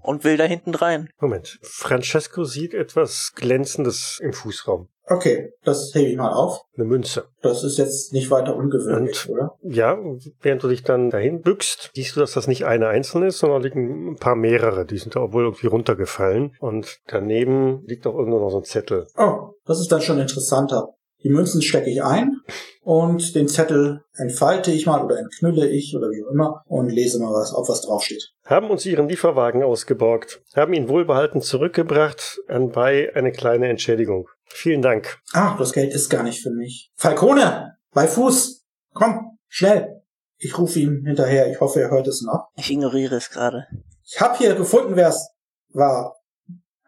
und will da hinten rein. Moment. Francesco sieht etwas Glänzendes im Fußraum. Okay, das hebe ich mal auf. Eine Münze. Das ist jetzt nicht weiter ungewöhnlich, Und- oder? Ja, während du dich dann dahin bückst, siehst du, dass das nicht eine einzelne ist, sondern liegen ein paar mehrere. Die sind da wohl irgendwie runtergefallen. Und daneben liegt auch irgendwo noch so ein Zettel. Oh, das ist dann schon interessanter. Die Münzen stecke ich ein und den Zettel entfalte ich mal oder entknülle ich oder wie auch immer und lese mal was auf, was draufsteht. Haben uns ihren Lieferwagen ausgeborgt, haben ihn wohlbehalten zurückgebracht, anbei eine kleine Entschädigung. Vielen Dank. Ah, das Geld ist gar nicht für mich. Falcone, bei Fuß. Komm, schnell. Ich rufe ihm hinterher. Ich hoffe, er hört es noch. Ich ignoriere es gerade. Ich hab hier gefunden, wer es war.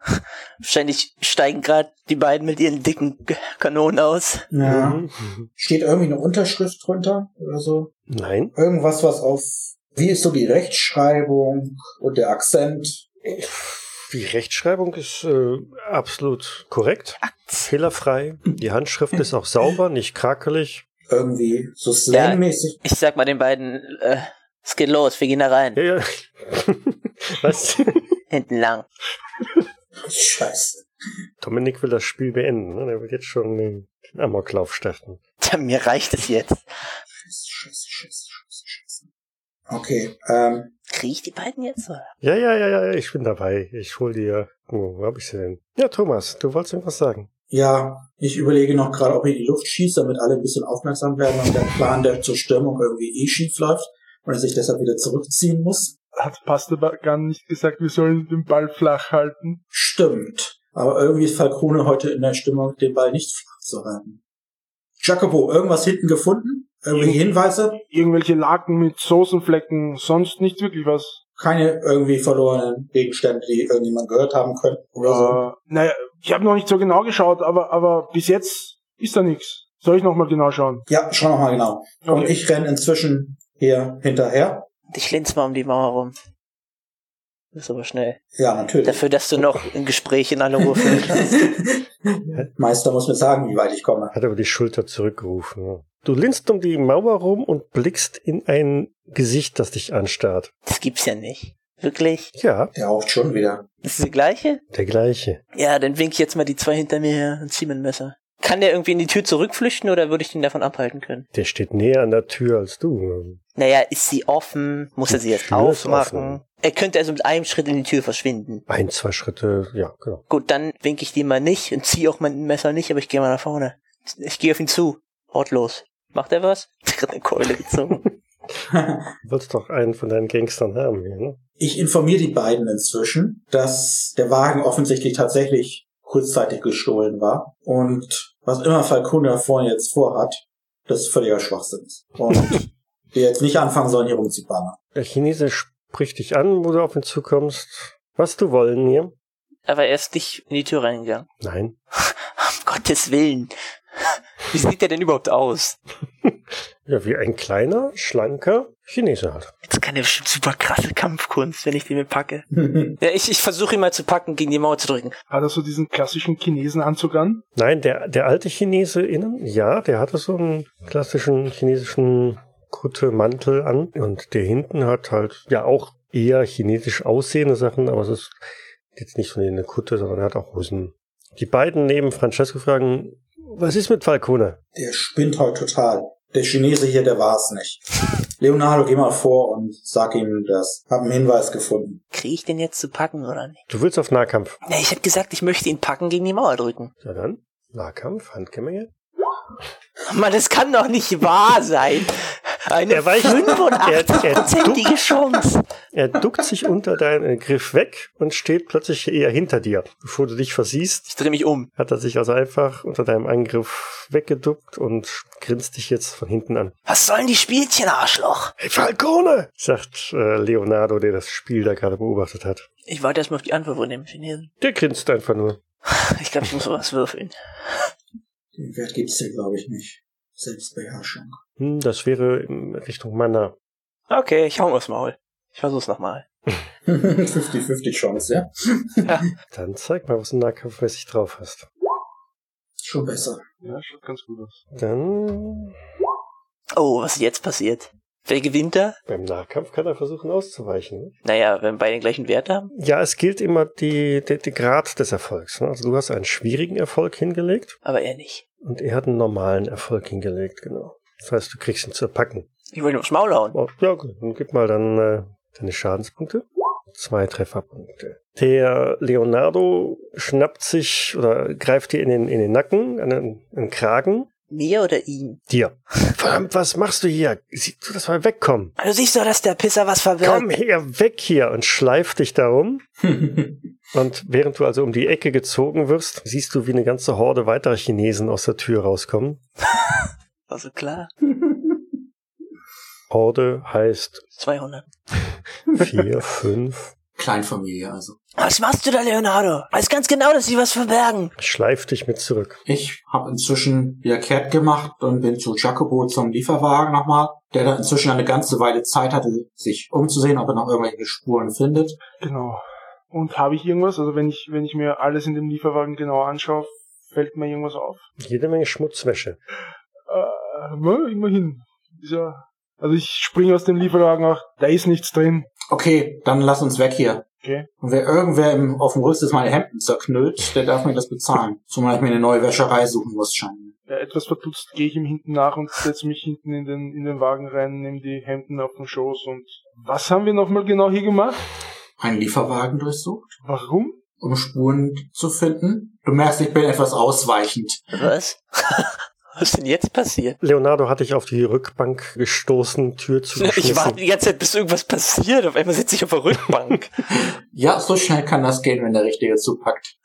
*laughs* Wahrscheinlich steigen gerade die beiden mit ihren dicken Kanonen aus. Ja. Mhm. Steht irgendwie eine Unterschrift drunter oder so? Nein. Irgendwas, was auf, wie ist so die Rechtschreibung und der Akzent? Die Rechtschreibung ist äh, absolut korrekt, fehlerfrei. Die Handschrift ist auch sauber, nicht krakelig. Irgendwie so slangmäßig. Ich sag mal den beiden, äh, es geht los, wir gehen da rein. Ja, ja. *laughs* Was? Hinten lang. Scheiße. Dominik will das Spiel beenden. Ne? Der will jetzt schon den Amoklauf starten. Tja, mir reicht es jetzt. Scheiße, scheiße, scheiße, scheiße, scheiße. Okay, ähm, Krieg ich die beiden jetzt? Oder? Ja, ja, ja, ja, ich bin dabei. Ich hol dir. Wo, wo hab ich sie denn? Ja, Thomas, du wolltest irgendwas sagen. ja, ich überlege noch gerade, ob ich in die Luft schieße, damit alle ein bisschen aufmerksam werden und der Plan der zur Stürmung irgendwie eh schief läuft und er sich deshalb wieder zurückziehen muss. Hat Pasteba gar nicht gesagt, wir sollen den Ball flach halten? Stimmt. Aber irgendwie ist Falcone heute in der Stimmung, den Ball nicht flach zu halten. Jacopo, irgendwas hinten gefunden? Irgendwelche Hinweise? Irgendwelche Laken mit Soßenflecken, sonst nicht wirklich was. Keine irgendwie verlorenen Gegenstände, die irgendjemand gehört haben könnte oder so. Äh, naja, ich habe noch nicht so genau geschaut, aber, aber bis jetzt ist da nichts. Soll ich noch mal genau schauen? Ja, schau noch mal genau. Und Okay. ich renn inzwischen hier hinterher. Ich linz mal um die Mauer rum. Das ist aber schnell. Ja, natürlich. Dafür, dass du noch ein Gespräch in aller Ruhe führen kannst. *laughs* Meister muss mir sagen, wie weit ich komme. Hat aber die Schulter zurückgerufen. ja. Du linst um die Mauer rum und blickst in ein Gesicht, das dich anstarrt. Das gibt's ja nicht. Wirklich? Ja, Der raucht schon wieder. Das ist die gleiche? der gleiche. Ja, dann wink ich jetzt mal die zwei hinter mir her und zieh mir ein Messer. Kann der irgendwie in die Tür zurückflüchten oder würde ich ihn davon abhalten können? Der steht näher an der Tür als du. Naja, ist sie offen? Muss er sie jetzt Tür aufmachen? Er könnte also mit einem Schritt in die Tür verschwinden. Ein, zwei Schritte, ja, genau. Gut, dann wink ich die mal nicht und zieh auch mein Messer nicht, aber ich gehe mal nach vorne. Ich gehe auf ihn zu. Wortlos. Macht er was? *laughs* Hat eine Keule gezogen. Du *laughs* *laughs* wolltest doch einen von deinen Gangstern haben hier, ne? Ich informiere die beiden inzwischen, dass der Wagen offensichtlich tatsächlich kurzzeitig gestohlen war. Und was immer Falcone da vorne jetzt vorhat, das ist völliger Schwachsinn. ist. Und *laughs* wir jetzt nicht anfangen sollen, hier rumzuballern. Der Chinese spricht dich an, wo du auf ihn zukommst. Was du wollen hier? aber er ist nicht in die Tür reingegangen. Nein. *laughs* Um Gottes Willen. Wie sieht der denn überhaupt aus? Ja, wie ein kleiner, schlanker Chinese halt. Jetzt kann der bestimmt super krasse Kampfkunst, wenn ich den mir packe. *laughs* Ja, ich, ich versuche ihn mal zu packen, gegen die Mauer zu drücken. Hat er so diesen klassischen Chinesenanzug an? Nein, der, der alte Chinese innen, ja, der hatte so einen klassischen chinesischen Kutte-Mantel an. Und der hinten hat halt, ja, auch eher chinesisch aussehende Sachen, aber es ist jetzt nicht so eine Kutte, sondern er hat auch Hosen. Die beiden neben Francesco fragen, was ist mit Falcone? Der spinnt heute total. Der Chinese hier, der war's nicht. *laughs* Leonardo, geh mal vor und sag ihm das. Hab einen Hinweis gefunden. Kriege ich den jetzt zu packen oder nicht? Du willst auf Nahkampf. Ja, ich habe gesagt, ich möchte ihn packen, gegen die Mauer drücken. Ja dann, Nahkampf, Handgemenge. Mann, das kann doch nicht wahr sein. Eine Er weicht- *laughs* er- er 85-prozentige Chance. Er duckt sich unter deinen Griff weg und steht plötzlich eher hinter dir. Bevor du dich versiehst, Ich drehe mich um. hat er sich also einfach unter deinem Angriff weggeduckt und grinst dich jetzt von hinten an. Was sollen die Spielchen, Arschloch? Hey Falcone! sagt äh, Leonardo, der das Spiel da gerade beobachtet hat. Ich warte erstmal auf die Antwort von dem Chinesen. Der grinst einfach nur. Ich glaube, ich muss was würfeln. Den Wert gibt's hier, glaube ich, nicht. Selbstbeherrschung. Hm, das wäre in Richtung Mana. Okay, ich hau aufs Maul. Ich versuch's nochmal. 50-50 *laughs* Chance, ja? *laughs* Dann zeig mal, was du nahkampfmäßig drauf hast. Schon besser. Ja, schaut ganz gut aus. Dann Oh, was ist jetzt passiert? Wer gewinnt da? beim Nahkampf kann er versuchen auszuweichen. Naja, wenn beide den gleichen Wert haben. Ja, es gilt immer die, die, die Grad des Erfolgs. Ne? Also du hast einen schwierigen Erfolg hingelegt Aber er nicht. Und er hat einen normalen Erfolg hingelegt, genau. Das heißt, du kriegst ihn zu packen. Ich will ihn aufs Maul hauen. Oh, ja, gut, dann gib mal dann äh, deine Schadenspunkte. Zwei Trefferpunkte. Der Leonardo schnappt sich oder greift dir in den, in den Nacken, an den, an den Kragen. Mir oder ihm? Dir. Verdammt, was machst du hier? Sieh du das mal wegkommen. Du siehst doch, dass der Pisser was verbirgt. Komm her, weg hier und schleif dich darum. *laughs* Und während du also um die Ecke gezogen wirst, siehst du, wie eine ganze Horde weiterer Chinesen aus der Tür rauskommen. *laughs* Also klar. Horde heißt 200. *laughs* vier, fünf. Kleinfamilie also. Was machst du da, Leonardo? Weiß ganz genau, dass sie was verbergen. Schleif dich mit zurück. Ich habe inzwischen wieder kehrt gemacht und bin zu Jacobo zum Lieferwagen nochmal, der da inzwischen eine ganze Weile Zeit hatte, sich umzusehen, ob er noch irgendwelche Spuren findet. Genau. Und habe ich irgendwas? Also wenn ich, wenn ich mir alles in dem Lieferwagen genau anschaue, fällt mir irgendwas auf? Jede Menge Schmutzwäsche. Äh, na, immerhin. Ist ja, also ich springe aus dem Lieferwagen auch, da ist nichts drin. Okay, dann lass uns weg hier. Okay. Und wer irgendwer im, auf dem Rüstes meine Hemden zerknüllt, der darf mir das bezahlen. Zumal ich mir eine neue Wäscherei suchen muss, scheinbar. Ja, etwas verdutzt gehe ich ihm hinten nach und setze mich hinten in den, in den Wagen rein, nehme die Hemden auf den Schoß und was haben wir nochmal genau hier gemacht? Einen Lieferwagen durchsucht, Warum? um Spuren zu finden. Du merkst, ich bin etwas ausweichend. Was? *laughs* Was ist denn jetzt passiert? Leonardo hat dich auf die Rückbank gestoßen, Tür Ich warte die ganze Zeit, bis irgendwas passiert. Auf einmal sitze ich auf der Rückbank. *laughs* Ja, so schnell kann das gehen, wenn der Richtige zupackt.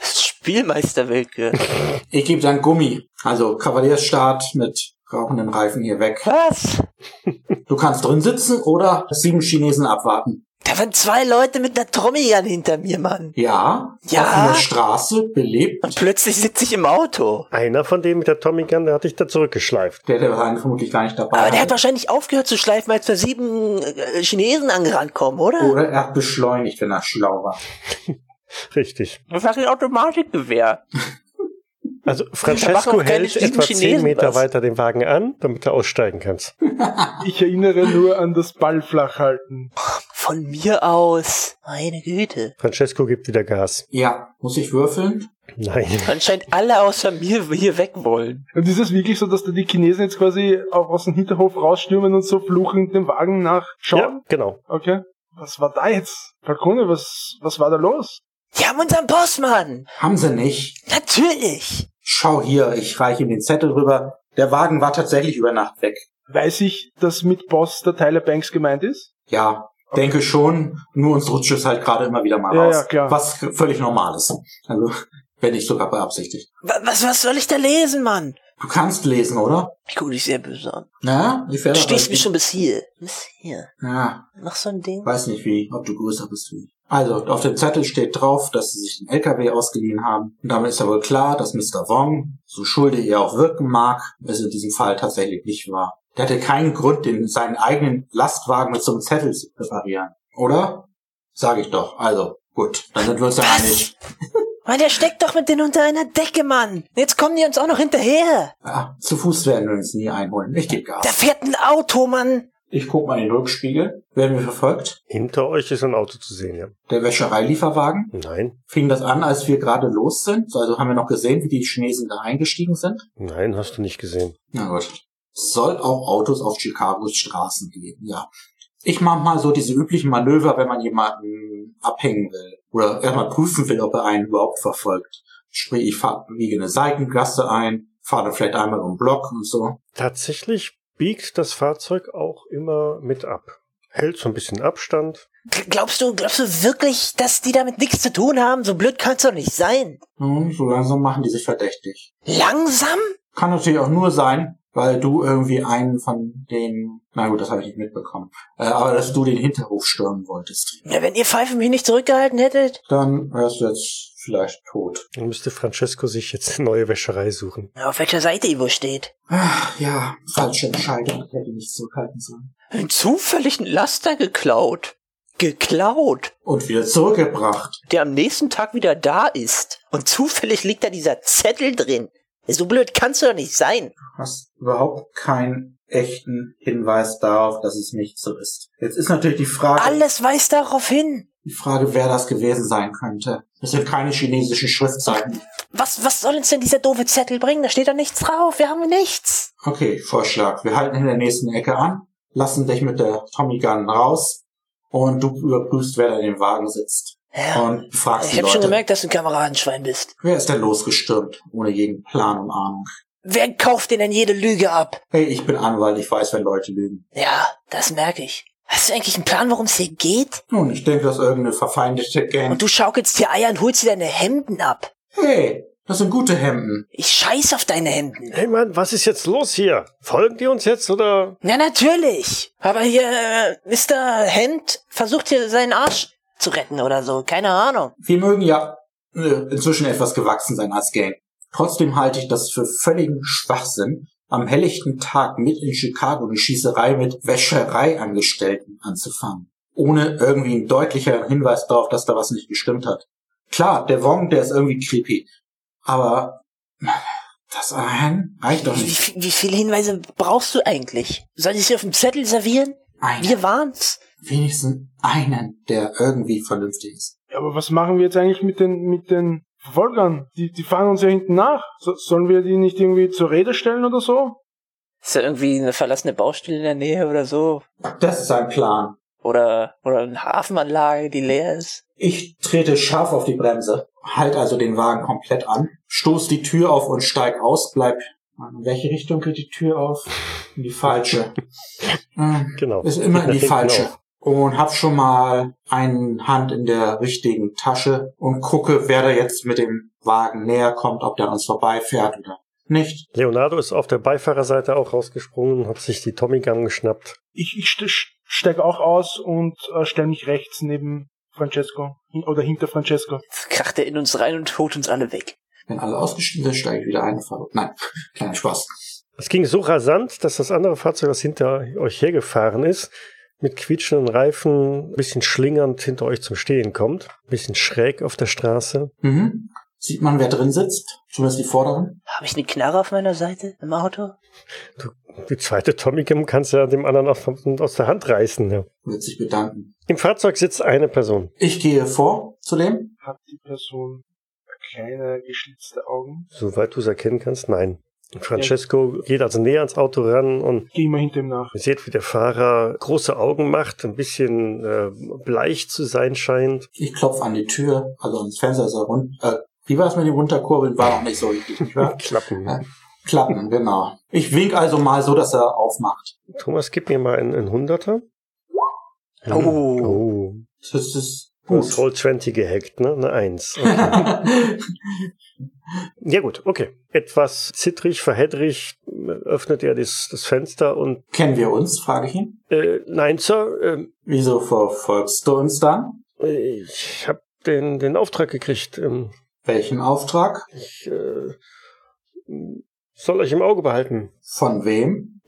Spielmeister Wilke. *laughs* Ich gebe dann Gummi, also Kavaliersstart mit rauchenden Reifen hier weg. Was? Du kannst drin sitzen oder sieben Chinesen abwarten. Da waren zwei Leute mit einer Trommeljan hinter mir, Mann. Ja, Ja? offene Straße, belebt. Und plötzlich sitze ich im Auto. Einer von denen mit der Tommy Gun, der hat dich da zurückgeschleift. Der, der war vermutlich gar nicht dabei. Aber der hat wahrscheinlich aufgehört zu schleifen, als da sieben äh, Chinesen angerannt kommen, oder? oder er hat beschleunigt, wenn er schlau war. *laughs* Richtig. Das war ein Automatikgewehr. *laughs* Also Francesco hält etwa zehn Meter was. weiter den Wagen an, damit du aussteigen kannst. *laughs* Ich erinnere nur an das Ball flach halten. Von mir aus. Meine Güte. Francesco gibt wieder Gas. Ja, muss ich würfeln? Nein. Anscheinend alle außer mir hier weg wollen. Und ist es wirklich so, dass da die Chinesen jetzt quasi auch aus dem Hinterhof rausstürmen und so fluchend dem Wagen nachschauen? Ja, genau. Okay. Was war da jetzt? Falcone, was, was war da los? Die haben unseren Bossmann. Haben sie nicht. Natürlich. Schau hier, ich reiche ihm den Zettel rüber. Der Wagen war tatsächlich über Nacht weg. Weiß ich, dass mit Boss der Tyler Banks gemeint ist? Ja, denke schon. Nur uns rutscht es halt gerade immer wieder mal Ja, raus. ja, klar. Was völlig normal ist. Also, wenn nicht sogar beabsichtigt. Wa- Was, was soll ich da lesen, Mann? Du kannst lesen, oder? Ich gucke dich sehr böse an. Ja, ich werde Du stehst mich schon bis hier. Bis hier. Ja, Noch so ein Ding. weiß nicht wie, ob du größer bist wie ich. Also, auf dem Zettel steht drauf, dass sie sich den LKW ausgeliehen haben. Und damit ist ja wohl klar, dass Mr. Wong, so schuldig er auch wirken mag, es in diesem Fall tatsächlich nicht war. Der hatte keinen Grund, den, seinen eigenen Lastwagen mit so einem Zettel zu präparieren. Oder? Sag ich doch. Also, gut, dann sind wir uns ja einig. *laughs* Mann, der steckt doch mit denen unter einer Decke, Mann. Jetzt kommen die uns auch noch hinterher. Ja, zu Fuß werden wir uns nie einholen. Ich gebe Da Gas. fährt ein Auto, Mann. Ich guck mal in den Rückspiegel. Werden wir verfolgt? Hinter euch ist ein Auto zu sehen, ja. Der Wäschereilieferwagen? Nein, Fing das an, als wir gerade los sind? Also haben wir noch gesehen, wie die Chinesen da eingestiegen sind? nein, hast du nicht gesehen. Na gut. Soll auch Autos auf Chicagos Straßen geben, ja. Ich mache mal so diese üblichen Manöver, wenn man jemanden abhängen will. Oder erstmal prüfen will, ob er einen überhaupt verfolgt. Sprich, ich fahr, biege eine Seitengasse ein, fahre vielleicht einmal um den Block und so. Tatsächlich biegt das Fahrzeug auch immer mit ab. Hält so ein bisschen Abstand. Glaubst du, glaubst du wirklich, dass die damit nichts zu tun haben? So blöd kann's doch nicht sein. Nun, so langsam machen die sich verdächtig. Langsam? Kann natürlich auch nur sein, weil du irgendwie einen von den, na gut, das habe ich nicht mitbekommen, äh, aber dass du den Hinterhof stürmen wolltest. Ja, wenn ihr Pfeife mich nicht zurückgehalten hättet. Dann wärst du jetzt vielleicht tot. Dann müsste Francesco sich jetzt eine neue Wäscherei suchen. Auf welcher Seite Ivo steht. Ach, ja, falsche Entscheidung. Hätte nicht zurückhalten sollen. Ein zufälligen Laster geklaut. Geklaut. Und wieder zurückgebracht. Der am nächsten Tag wieder da ist. Und zufällig liegt da dieser Zettel drin. So blöd kannst du doch nicht sein. Du hast überhaupt keinen echten Hinweis darauf, dass es nicht so ist. Jetzt ist natürlich die Frage, Alles weist darauf hin. die Frage, wer das gewesen sein könnte. Das sind keine chinesischen Schriftzeichen. Was, was soll uns denn dieser doofe Zettel bringen? Da steht doch nichts drauf. Wir haben nichts. Okay, Vorschlag. Wir halten in der nächsten Ecke an, lassen dich mit der Tommy Gun raus und du überprüfst, wer da in dem Wagen sitzt. Ja. Und befragst Ich habe schon gemerkt, dass du ein Kameradenschwein bist. Wer ist denn losgestürmt, ohne jeden Plan und Ahnung? Wer kauft dir denn jede Lüge ab? Hey, ich bin Anwalt, ich weiß, wenn Leute lügen. Ja, das merke ich. Hast du eigentlich einen Plan, worum es hier geht? Nun, ich denke, dass irgendeine verfeindete Gang... Und du schaukelst dir Eier und holst dir deine Hemden ab. Hey, das sind gute Hemden. Ich scheiß auf deine Hemden. Hey Mann, was ist jetzt los hier? Folgen die uns jetzt oder? Ja, natürlich. Aber hier, äh, Mr. Hemd versucht hier seinen Arsch zu retten oder so. Keine Ahnung. Wir mögen ja äh, inzwischen etwas gewachsen sein als Gang. Trotzdem halte ich das für völligen Schwachsinn, am helllichten Tag mit in Chicago eine Schießerei mit Wäschereiangestellten anzufangen. Ohne irgendwie einen deutlicheren Hinweis darauf, dass da was nicht gestimmt hat. Klar, der Wong, der ist irgendwie creepy. Aber das allein reicht doch nicht. wie, wie viele Hinweise brauchst du eigentlich? Soll ich sie auf dem Zettel servieren? Einen, Wir waren's. Wenigstens einen, der irgendwie vernünftig ist. Ja, aber was machen wir jetzt eigentlich mit den, mit den Verfolgern? Die, die fahren uns ja hinten nach. So, sollen wir die nicht irgendwie zur Rede stellen oder so? Ist ja irgendwie eine verlassene Baustelle in der Nähe oder so. Das ist ein Plan. Oder, oder eine Hafenanlage, die leer ist. Ich trete scharf auf die Bremse, halt also den Wagen komplett an, stoß die Tür auf und steig aus, bleib. In welche Richtung geht die Tür auf? In die falsche. *laughs* Hm, Genau. Ist immer in die hinten *laughs* falsche. auf. Und hab schon mal eine Hand in der richtigen Tasche und gucke, wer da jetzt mit dem Wagen näher kommt, ob der an uns vorbeifährt oder nicht. Leonardo ist auf der Beifahrerseite auch rausgesprungen, hat sich die Tommy Gun geschnappt. Ich, ich st steig auch aus und äh, stelle mich rechts neben Francesco. Hin- Oder hinter Francesco. Jetzt kracht er in uns rein und holt uns alle weg. Wenn alle ausgestiegen sind, steige ich wieder ein. und Nein, *laughs* kein Spaß. Es ging so rasant, dass das andere Fahrzeug, das hinter euch hergefahren ist, mit quietschenden Reifen, ein bisschen schlingernd hinter euch zum Stehen kommt. Ein bisschen schräg auf der Straße. Mhm. Sieht man, wer drin sitzt? Zumindest die vorderen? Habe ich eine Knarre auf meiner Seite im Auto? Die zweite Tommy Gun kannst du ja dem anderen aus, aus der Hand reißen. Ja. Wird sich bedanken. Im Fahrzeug sitzt eine Person. Ich gehe vor zu dem. Hat die Person kleine geschlitzte Augen? Soweit du es erkennen kannst, nein. Francesco geht also näher ans Auto ran und Geh immer hinter ihm nach. ihr seht, wie der Fahrer große Augen macht, ein bisschen äh, bleich zu sein scheint. Ich klopfe an die Tür, also ans Fenster ist er rund. Äh, wie war es mit dem Runterkurbeln? War noch nicht so richtig, *laughs* nicht wahr? Klappen. Ja. Klappen, genau. Ich wink also mal so, dass er aufmacht. Thomas, gib mir mal einen, einen Hunderter. Oh. oh. Das ist Du hast gut. Roll 20 gehackt, ne? Eine Eins. *laughs* Okay. ja gut, okay. Etwas zittrig, verhedrig öffnet er das, das Fenster und Kennen wir uns, frage ich ihn. äh, nein, Sir, ähm, Wieso verfolgst du uns dann? äh, ich habe den, den Auftrag gekriegt. Ähm, Welchen Auftrag? ich äh, soll euch im Auge behalten. Von wem?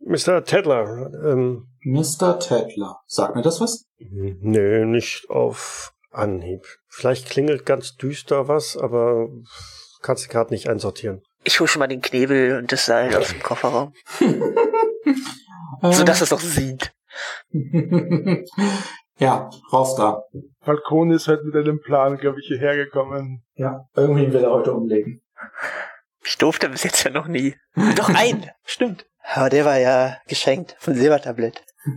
Mr. Tedler, ähm, Mr. Tedler. Sagt mir das was? nö, nicht auf Anhieb. Vielleicht klingelt ganz düster was, aber kannst du gerade nicht einsortieren. Ich hol schon mal den Knebel und das Seil aus dem Kofferraum. *laughs* So dass es doch sieht. *laughs* ja, raus da. Falcone ist halt mit einem Plan, glaube ich, hierher gekommen. Ja, irgendwie will er heute umlegen. Ich durfte bis jetzt ja noch nie. Doch ein, *laughs* stimmt. Aber der war ja geschenkt von Silbertablett. *laughs*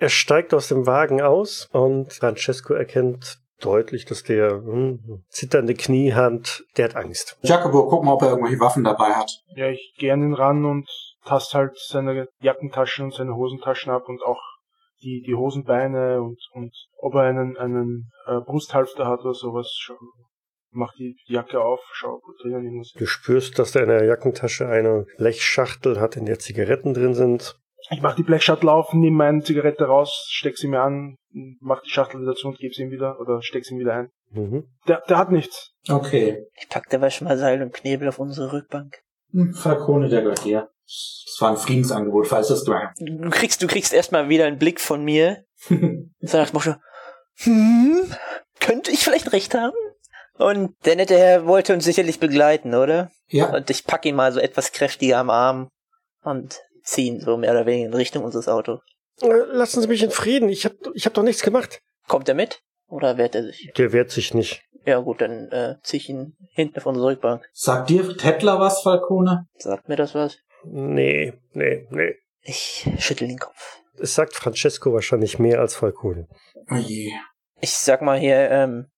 Er steigt aus dem Wagen aus und Francesco erkennt deutlich, dass der hm, zitternde Kniehand, der hat Angst. Jacobo, guck mal, ob er irgendwelche Waffen dabei hat. Ja, ich geh an ihn ran und tast halt seine Jackentaschen und seine Hosentaschen ab und auch die, die Hosenbeine und, und ob er einen, einen äh, Brusthalfter hat oder sowas. Mach die Jacke auf, schau, ob drinnen irgendwas Du spürst, dass er in der Jackentasche eine Blechschachtel hat, in der Zigaretten drin sind. Ich mach die Blechschachtel auf, nehme meine Zigarette raus, steck sie mir an, mach die Schachtel wieder zu und gebe sie ihm wieder oder steck sie ihm wieder ein. Mhm. Der, der hat nichts. Okay. Ich pack schon mal Seil und Knebel auf unsere Rückbank. Hm, Falcone, der gehört dir. Das war ein Friedensangebot, falls das du. Du kriegst, du kriegst erstmal wieder einen Blick von mir. *laughs* Dem Motto, hm, könnte ich vielleicht recht haben? Und der nette Herr wollte uns sicherlich begleiten, oder? ja, Und ich pack ihn mal so etwas kräftiger am Arm und zieh ihn so mehr oder weniger in Richtung unseres Autos. Lassen Sie mich in Frieden. Ich hab, ich hab doch nichts gemacht. Kommt er mit? Oder wehrt er sich? Der wehrt sich nicht. Ja gut, dann äh, zieh ich ihn hinten auf unsere Rückbank. sagt dir Tettler was, Falcone? Sagt mir das was? Nee, nee, nee. Ich schüttel den Kopf. Es sagt Francesco wahrscheinlich mehr als Falcone. Oh je. Ich sag mal hier, ähm,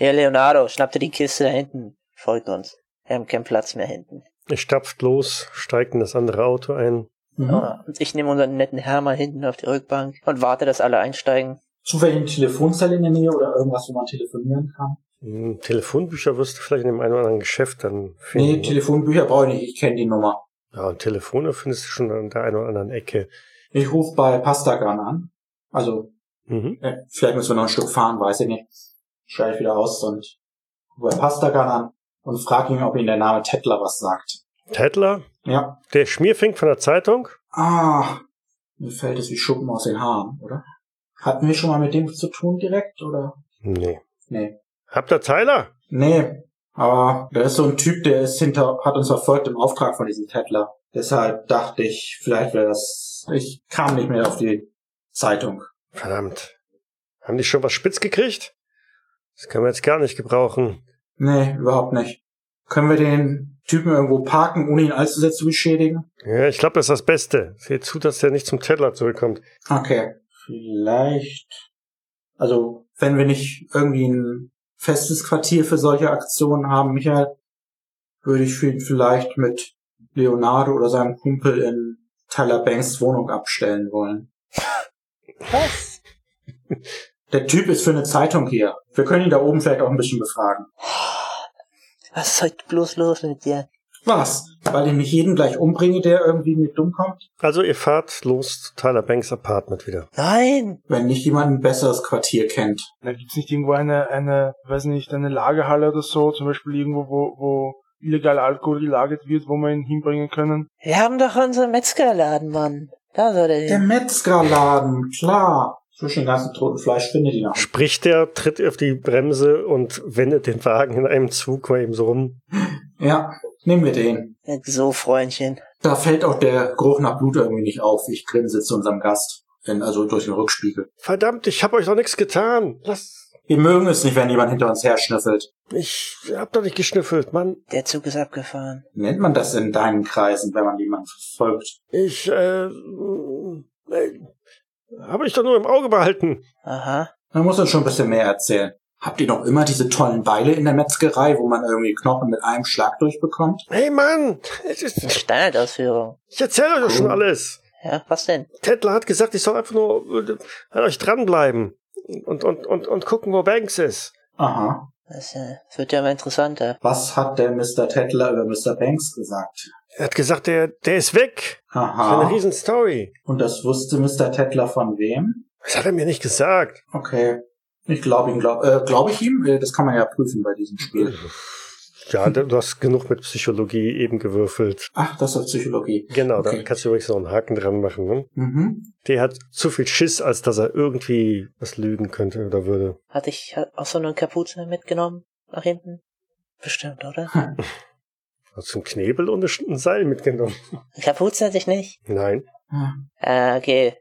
Herr Leonardo, schnapp dir die Kiste da hinten. Folgt uns. Wir haben keinen Platz mehr hinten. Er stapft los, steigt in das andere Auto ein. Mhm. Ah, und ich nehme unseren netten Herr hinten auf die Rückbank und warte, dass alle einsteigen. Zufällig eine Telefonzelle in der Nähe oder irgendwas, wo man telefonieren kann? Hm, Telefonbücher wirst du vielleicht in dem einen oder anderen Geschäft dann Nee, finden. Telefonbücher brauche ich nicht, ich kenne die Nummer. ja, und Telefone findest du schon an der einen oder anderen Ecke. Ich rufe bei Pastagan an. Also, Mhm. äh, vielleicht müssen wir noch ein Stück fahren, weiß ich nicht. Schalte ich wieder aus und rufe bei Pastagan an und frage ihn, ob ihm der Name Tettler was sagt. Tedler, Ja. der Schmierfink von der Zeitung. Ah, mir fällt es wie Schuppen aus den Haaren, oder? Hatten wir schon mal mit dem zu tun direkt, oder? Nee. Nee. Habt ihr Tyler? Nee, aber der ist so ein Typ, der ist hinter, hat uns verfolgt im Auftrag von diesem Tettler. Deshalb dachte ich, vielleicht wäre das, ich kam nicht mehr auf die Zeitung. Verdammt. Haben die schon was spitz gekriegt? Das können wir jetzt gar nicht gebrauchen. Nee, überhaupt nicht. Können wir den Typen irgendwo parken, ohne ihn allzu sehr zu beschädigen? Ja, ich glaube, das ist das Beste. Seht zu, dass der nicht zum Tedler zurückkommt. Okay. Vielleicht. Also, wenn wir nicht irgendwie ein festes Quartier für solche Aktionen haben, Michael, würde ich ihn vielleicht mit Leonardo oder seinem Kumpel in Tyler Banks Wohnung abstellen wollen. Was? *laughs* Der Typ ist für eine Zeitung hier. Wir können ihn da oben vielleicht auch ein bisschen befragen. Was ist heute bloß los mit dir? Was? Weil ich nicht jeden gleich umbringe, der irgendwie mit dumm kommt? Also ihr fahrt los zu Tyler Banks Apartment wieder. Nein! Wenn nicht jemand ein besseres Quartier kennt. Da gibt's nicht irgendwo eine, eine, weiß nicht, eine Lagerhalle oder so, zum Beispiel irgendwo, wo, wo illegal Alkohol gelagert wird, wo wir ihn hinbringen können. Wir haben doch unseren Metzgerladen, Mann. Da soll der Der hin. Metzgerladen, klar. Zwischen dem ganzen toten Fleisch findet ihn auch. Spricht der, tritt auf die Bremse und wendet den Wagen in einem Zug mal eben so rum. Ja, nehmen wir den. So, Freundchen. Da fällt auch der Geruch nach Blut irgendwie nicht auf. Ich grinse zu unserem Gast. In, also durch den Rückspiegel. Verdammt, ich hab euch doch nichts getan. Lass. Wir mögen es nicht, wenn jemand hinter uns her schnüffelt. Ich hab doch nicht geschnüffelt, Mann. Der Zug ist abgefahren. Nennt man das in deinen Kreisen, wenn man jemanden verfolgt? Ich, äh, äh habe ich doch nur im Auge behalten. Aha. Man muss uns schon ein bisschen mehr erzählen. Habt ihr noch immer diese tollen Beile in der Metzgerei, wo man irgendwie Knochen mit einem Schlag durchbekommt? Hey Mann, es ist, Standardausführung. ich erzähle euch doch schon alles. Ja, was denn? Tedler hat gesagt, ich soll einfach nur äh, an euch dranbleiben und, und, und, und gucken, wo Banks ist. Aha. Das, äh, das wird ja mal interessanter. Was hat der Mr. Tettler über Mr. Banks gesagt? Er hat gesagt, der, der ist weg. Das ist eine Aha. riesen Story. Und das wusste Mr. Tettler von wem? Das hat er mir nicht gesagt. Okay. Ich glaube ihm, glaub, äh, glaube ich ihm? Äh, Das kann man ja prüfen bei diesem Spiel. Ja, du hast genug mit Psychologie eben gewürfelt. Ach, das ist Psychologie. Genau, Okay. da kannst du übrigens noch einen Haken dran machen. Ne? Mhm. Der hat zu viel Schiss, als dass er irgendwie was lügen könnte oder würde. Hatte ich auch so eine Kapuze mitgenommen? Nach hinten? Bestimmt, oder? *laughs* Hast du einen Knebel und ein Seil mitgenommen? Kapuze hatte ich nicht. Nein. Äh, okay.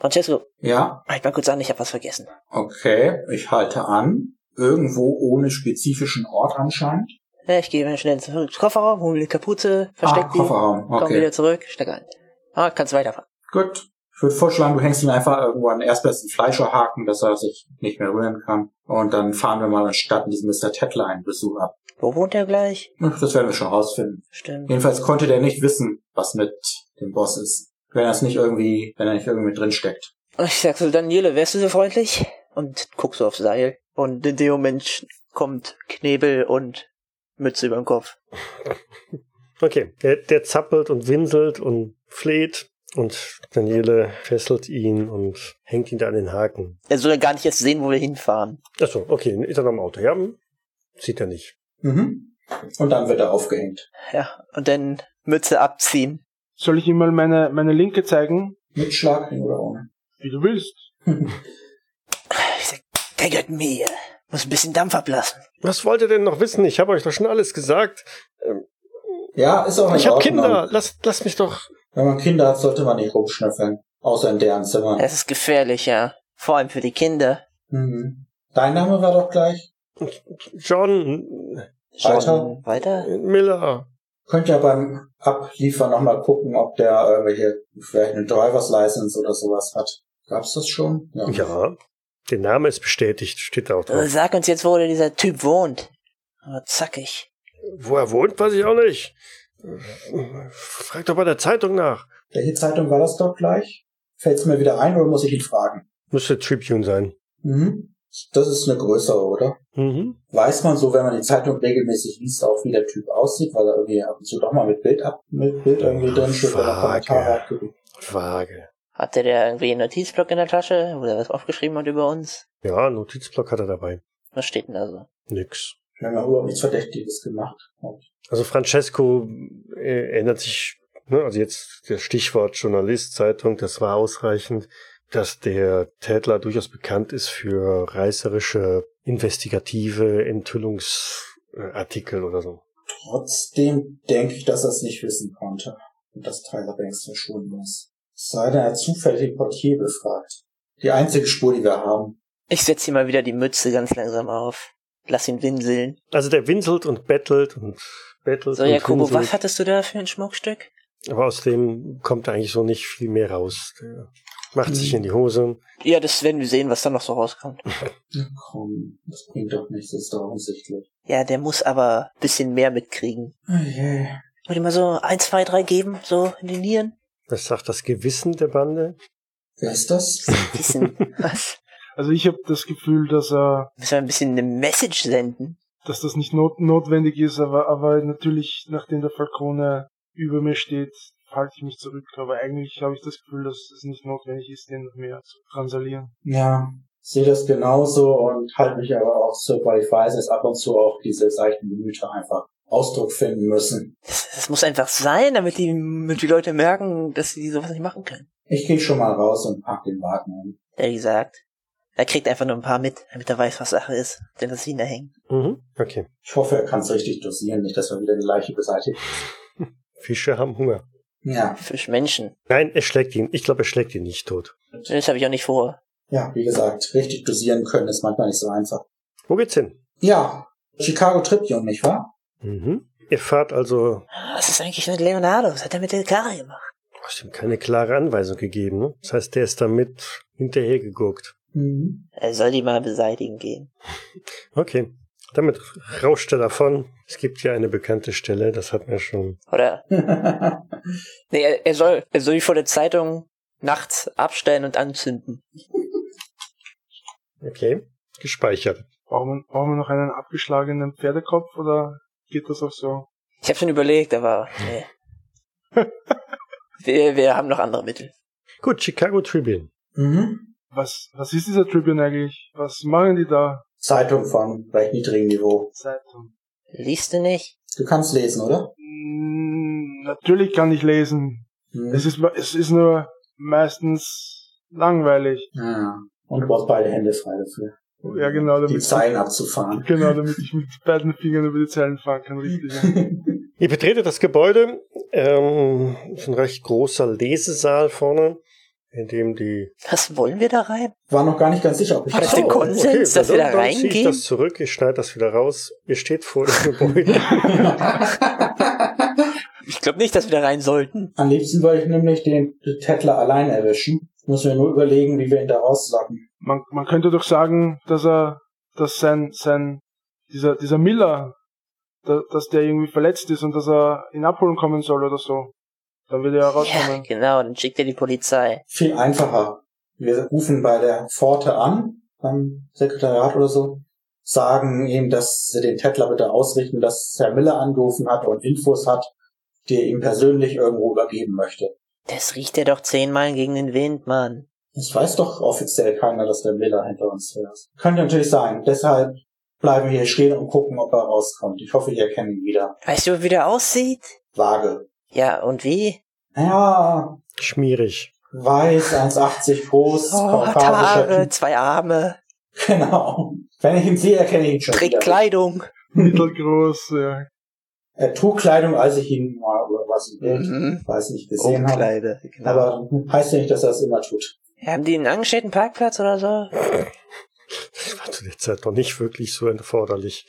Francesco, Ja, halt mal kurz an, ich habe was vergessen. okay. Ich halte an. Irgendwo ohne spezifischen Ort anscheinend. Ja, ich gehe mal schnell zurück ins Kofferraum, hole die Kapuze, versteck ah, die, Kofferraum. komm Okay. wieder zurück, steck ein. Ah, kannst weiterfahren. Gut. Ich würde vorschlagen, du hängst ihn einfach irgendwo an den erstbesten Fleischerhaken, dass er sich nicht mehr rühren kann. Und dann fahren wir mal anstatt diesen Mr. Tettler einen Besuch ab. Wo wohnt er gleich? Ach, Das werden wir schon rausfinden. Stimmt. Jedenfalls konnte der nicht wissen, was mit dem Boss ist. Wenn er es nicht irgendwie, wenn er nicht irgendwie mit drin steckt. Ich sag so, Daniele, wärst du so freundlich? Und guck so aufs Seil. Und in dem Moment kommt Knebel und Mütze über den Kopf. *laughs* Okay, der, der zappelt und winselt und fleht. Und Daniele fesselt ihn und hängt ihn da an den Haken. Er soll ja gar nicht jetzt sehen, wo wir hinfahren. Achso, okay, ist er noch im Auto? Ja, hm, sieht er nicht. Mhm. Und dann wird er aufgehängt. Ja, und dann Mütze abziehen. Soll ich ihm mal meine, meine Linke zeigen? Mit Schlagring oder ohne? Wie du willst. *laughs* Ich sag, der gehört mir. Muss ein bisschen Dampf ablassen. Was wollt ihr denn noch wissen? Ich habe euch doch schon alles gesagt. Ähm, Ja, ist auch in ich habe. Kinder. Lasst, lasst mich doch. Wenn man Kinder hat, sollte man nicht rumschnüffeln. Außer in deren Zimmer. Es ist gefährlich, ja. Vor allem für die Kinder. Mhm. Dein Name war doch gleich? John Weiter? Weiter? Miller. Könnt ihr beim Abliefern nochmal gucken, ob der irgendwelche, vielleicht eine Driver's License oder sowas hat. Gab's das schon? Ja, der Name ist bestätigt, steht da auch drauf. Sag uns jetzt, wo dieser Typ wohnt. Aber zackig. Wo er wohnt, weiß ich auch nicht. Frag doch bei der Zeitung nach. Welche Zeitung war das doch gleich? Fällt's mir wieder ein oder muss ich ihn fragen? Müsste Tribune sein. Mhm. Das ist eine größere, oder? Mhm. Weiß man so, wenn man die Zeitung regelmäßig liest, auch wie der Typ aussieht, weil er irgendwie ab und zu doch mal mit Bild ab, mit Bild irgendwie drin steht oder Vage. Kommentare. Vage. Hatte der irgendwie einen Notizblock in der Tasche, wo er was aufgeschrieben hat über uns? Ja, Notizblock hat er dabei. Was steht denn da so? Nix. Wir haben ja überhaupt nichts Verdächtiges gemacht. Also Francesco äh, erinnert sich, ne, also jetzt das Stichwort Journalist, Zeitung, das war ausreichend, dass der Tätler durchaus bekannt ist für reißerische, investigative Enthüllungsartikel oder so. Trotzdem denke ich, dass er es nicht wissen konnte. Und dass Tyler Banks verschwunden ist. Es sei denn, er hat zufällig den Portier befragt. Die einzige Spur, die wir haben. Ich setz ihm mal wieder die Mütze ganz langsam auf. Lass ihn winseln. Also der winselt und bettelt und bettelt So, Jakobo, winselt. was hattest du da für ein Schmuckstück? Aber aus dem kommt eigentlich so nicht viel mehr raus. Der macht sich Mhm. in die Hose. Ja, das werden wir sehen, was da noch so rauskommt. *laughs* Komm, das bringt doch nichts, das ist doch offensichtlich. Ja, der muss aber ein bisschen mehr mitkriegen. Oh je. Wollt ihr mal so ein, zwei, drei geben, so in die Nieren? Das sagt das Gewissen der Bande. Wer ist das? Wissen. was? *laughs* Also ich habe das Gefühl, dass er, Müssen wir ein bisschen eine Message senden? dass das nicht not notwendig ist, aber, aber natürlich, nachdem der Falcone über mir steht, halte ich mich zurück. Aber eigentlich habe ich das Gefühl, dass es nicht notwendig ist, den noch mehr zu transalieren. Ja, sehe das genauso und halte mich aber auch so, weil ich weiß, dass ab und zu auch diese seichten Gemüter einfach Ausdruck finden müssen. Das, das muss einfach sein, damit die, damit die Leute merken, dass sie sowas nicht machen können. Ich gehe schon mal raus und pack den Wagen um. Ja, wie gesagt. Er kriegt einfach nur ein paar mit, damit er weiß, was Sache ist. Denn das ihn da hängen. Mhm. Okay. Ich hoffe, er kann es richtig dosieren, nicht, dass wir wieder die Leiche beseitigen. *laughs* Fische haben Hunger. Ja, Fischmenschen. Nein, er schlägt ihn. Ich glaube, er schlägt ihn nicht tot. Das habe ich auch nicht vor. ja, wie gesagt, richtig dosieren können ist manchmal nicht so einfach. Wo geht's hin? Ja, Chicago Tribune, nicht wahr? Mhm. Ihr fahrt also, Was ist eigentlich mit Leonardo? Was hat er mit der Karre gemacht? du hast ihm keine klare Anweisung gegeben. Ne? Das heißt, der ist damit hinterhergeguckt. Mhm. Er soll die mal beseitigen gehen. *laughs* Okay. Damit rauscht er davon. Es gibt ja eine bekannte Stelle, das hatten wir schon. Oder? *laughs* Nee, er, er soll, er soll die vor der Zeitung nachts abstellen und anzünden. Okay. Gespeichert. Brauchen wir, brauchen wir noch einen abgeschlagenen Pferdekopf oder geht das auch so? Ich habe schon überlegt, aber nee. *laughs* wir, wir haben noch andere Mittel. Gut, Chicago Tribune. mhm. Was, was ist dieser Tribune eigentlich? Was machen die da? Zeitung von recht niedrigem Niveau. Zeitung. Liest du nicht? Du kannst lesen, oder? Mm, natürlich kann ich lesen. Mhm. Es ist, es ist nur meistens langweilig. ja. Und du brauchst beide Hände frei dafür. Ja, genau, Die damit, Zeilen abzufahren. *laughs* genau, damit ich mit beiden Fingern über die Zeilen fahren kann, richtig. Ja. *laughs* Ihr betretet das Gebäude. Ähm, ist ein recht großer Lesesaal vorne, in dem die Was wollen wir da rein? War noch gar nicht ganz sicher, ob ich Ach das so. der Konsens, dass wir da dann, dann zieh ich reingehen? das zurück, ich schneide das wieder raus. Ihr steht vor dem Gebäude. *laughs* Ich glaube nicht, dass wir da rein sollten. Am liebsten wollte ich nämlich den Tettler allein erwischen. Muss mir nur überlegen, wie wir ihn da rauslocken. Man, man könnte doch sagen, dass er, dass sein, sein, dieser, dieser Miller, da, dass der irgendwie verletzt ist und dass er ihn abholen kommen soll oder so. Dann wird er ja Ja, rauskommen. genau, dann schickt er die Polizei. Viel einfacher. Wir rufen bei der Pforte an, beim Sekretariat oder so, sagen ihm, dass sie den Tettler bitte ausrichten, dass Herr Miller angerufen hat und Infos hat, die er ihm persönlich irgendwo übergeben möchte. Das riecht ja doch zehnmal gegen den Wind, Mann. Es weiß doch offiziell keiner, dass der Miller hinter uns ist. Könnte natürlich sein. Deshalb bleiben wir hier stehen und gucken, ob er rauskommt. Ich hoffe, ihr erkennt ihn wieder. Weißt du, wie der aussieht? Vage. Ja, und wie? Ja, Schmierig. weiß, 1,80 groß, Oh, Haare, zwei Arme, Genau. Wenn ich ihn sehe, erkenne ich ihn schon trägt. Kleidung. Mittelgroß, ja. Er trug Kleidung, als ich ihn mal oder was im Bild, Mhm. weiß nicht, gesehen habe. Umkleide, genau. Aber heißt ja nicht, dass er es immer tut. Haben die einen angestellten Parkplatz oder so? Das war zu der Zeit noch nicht wirklich so erforderlich.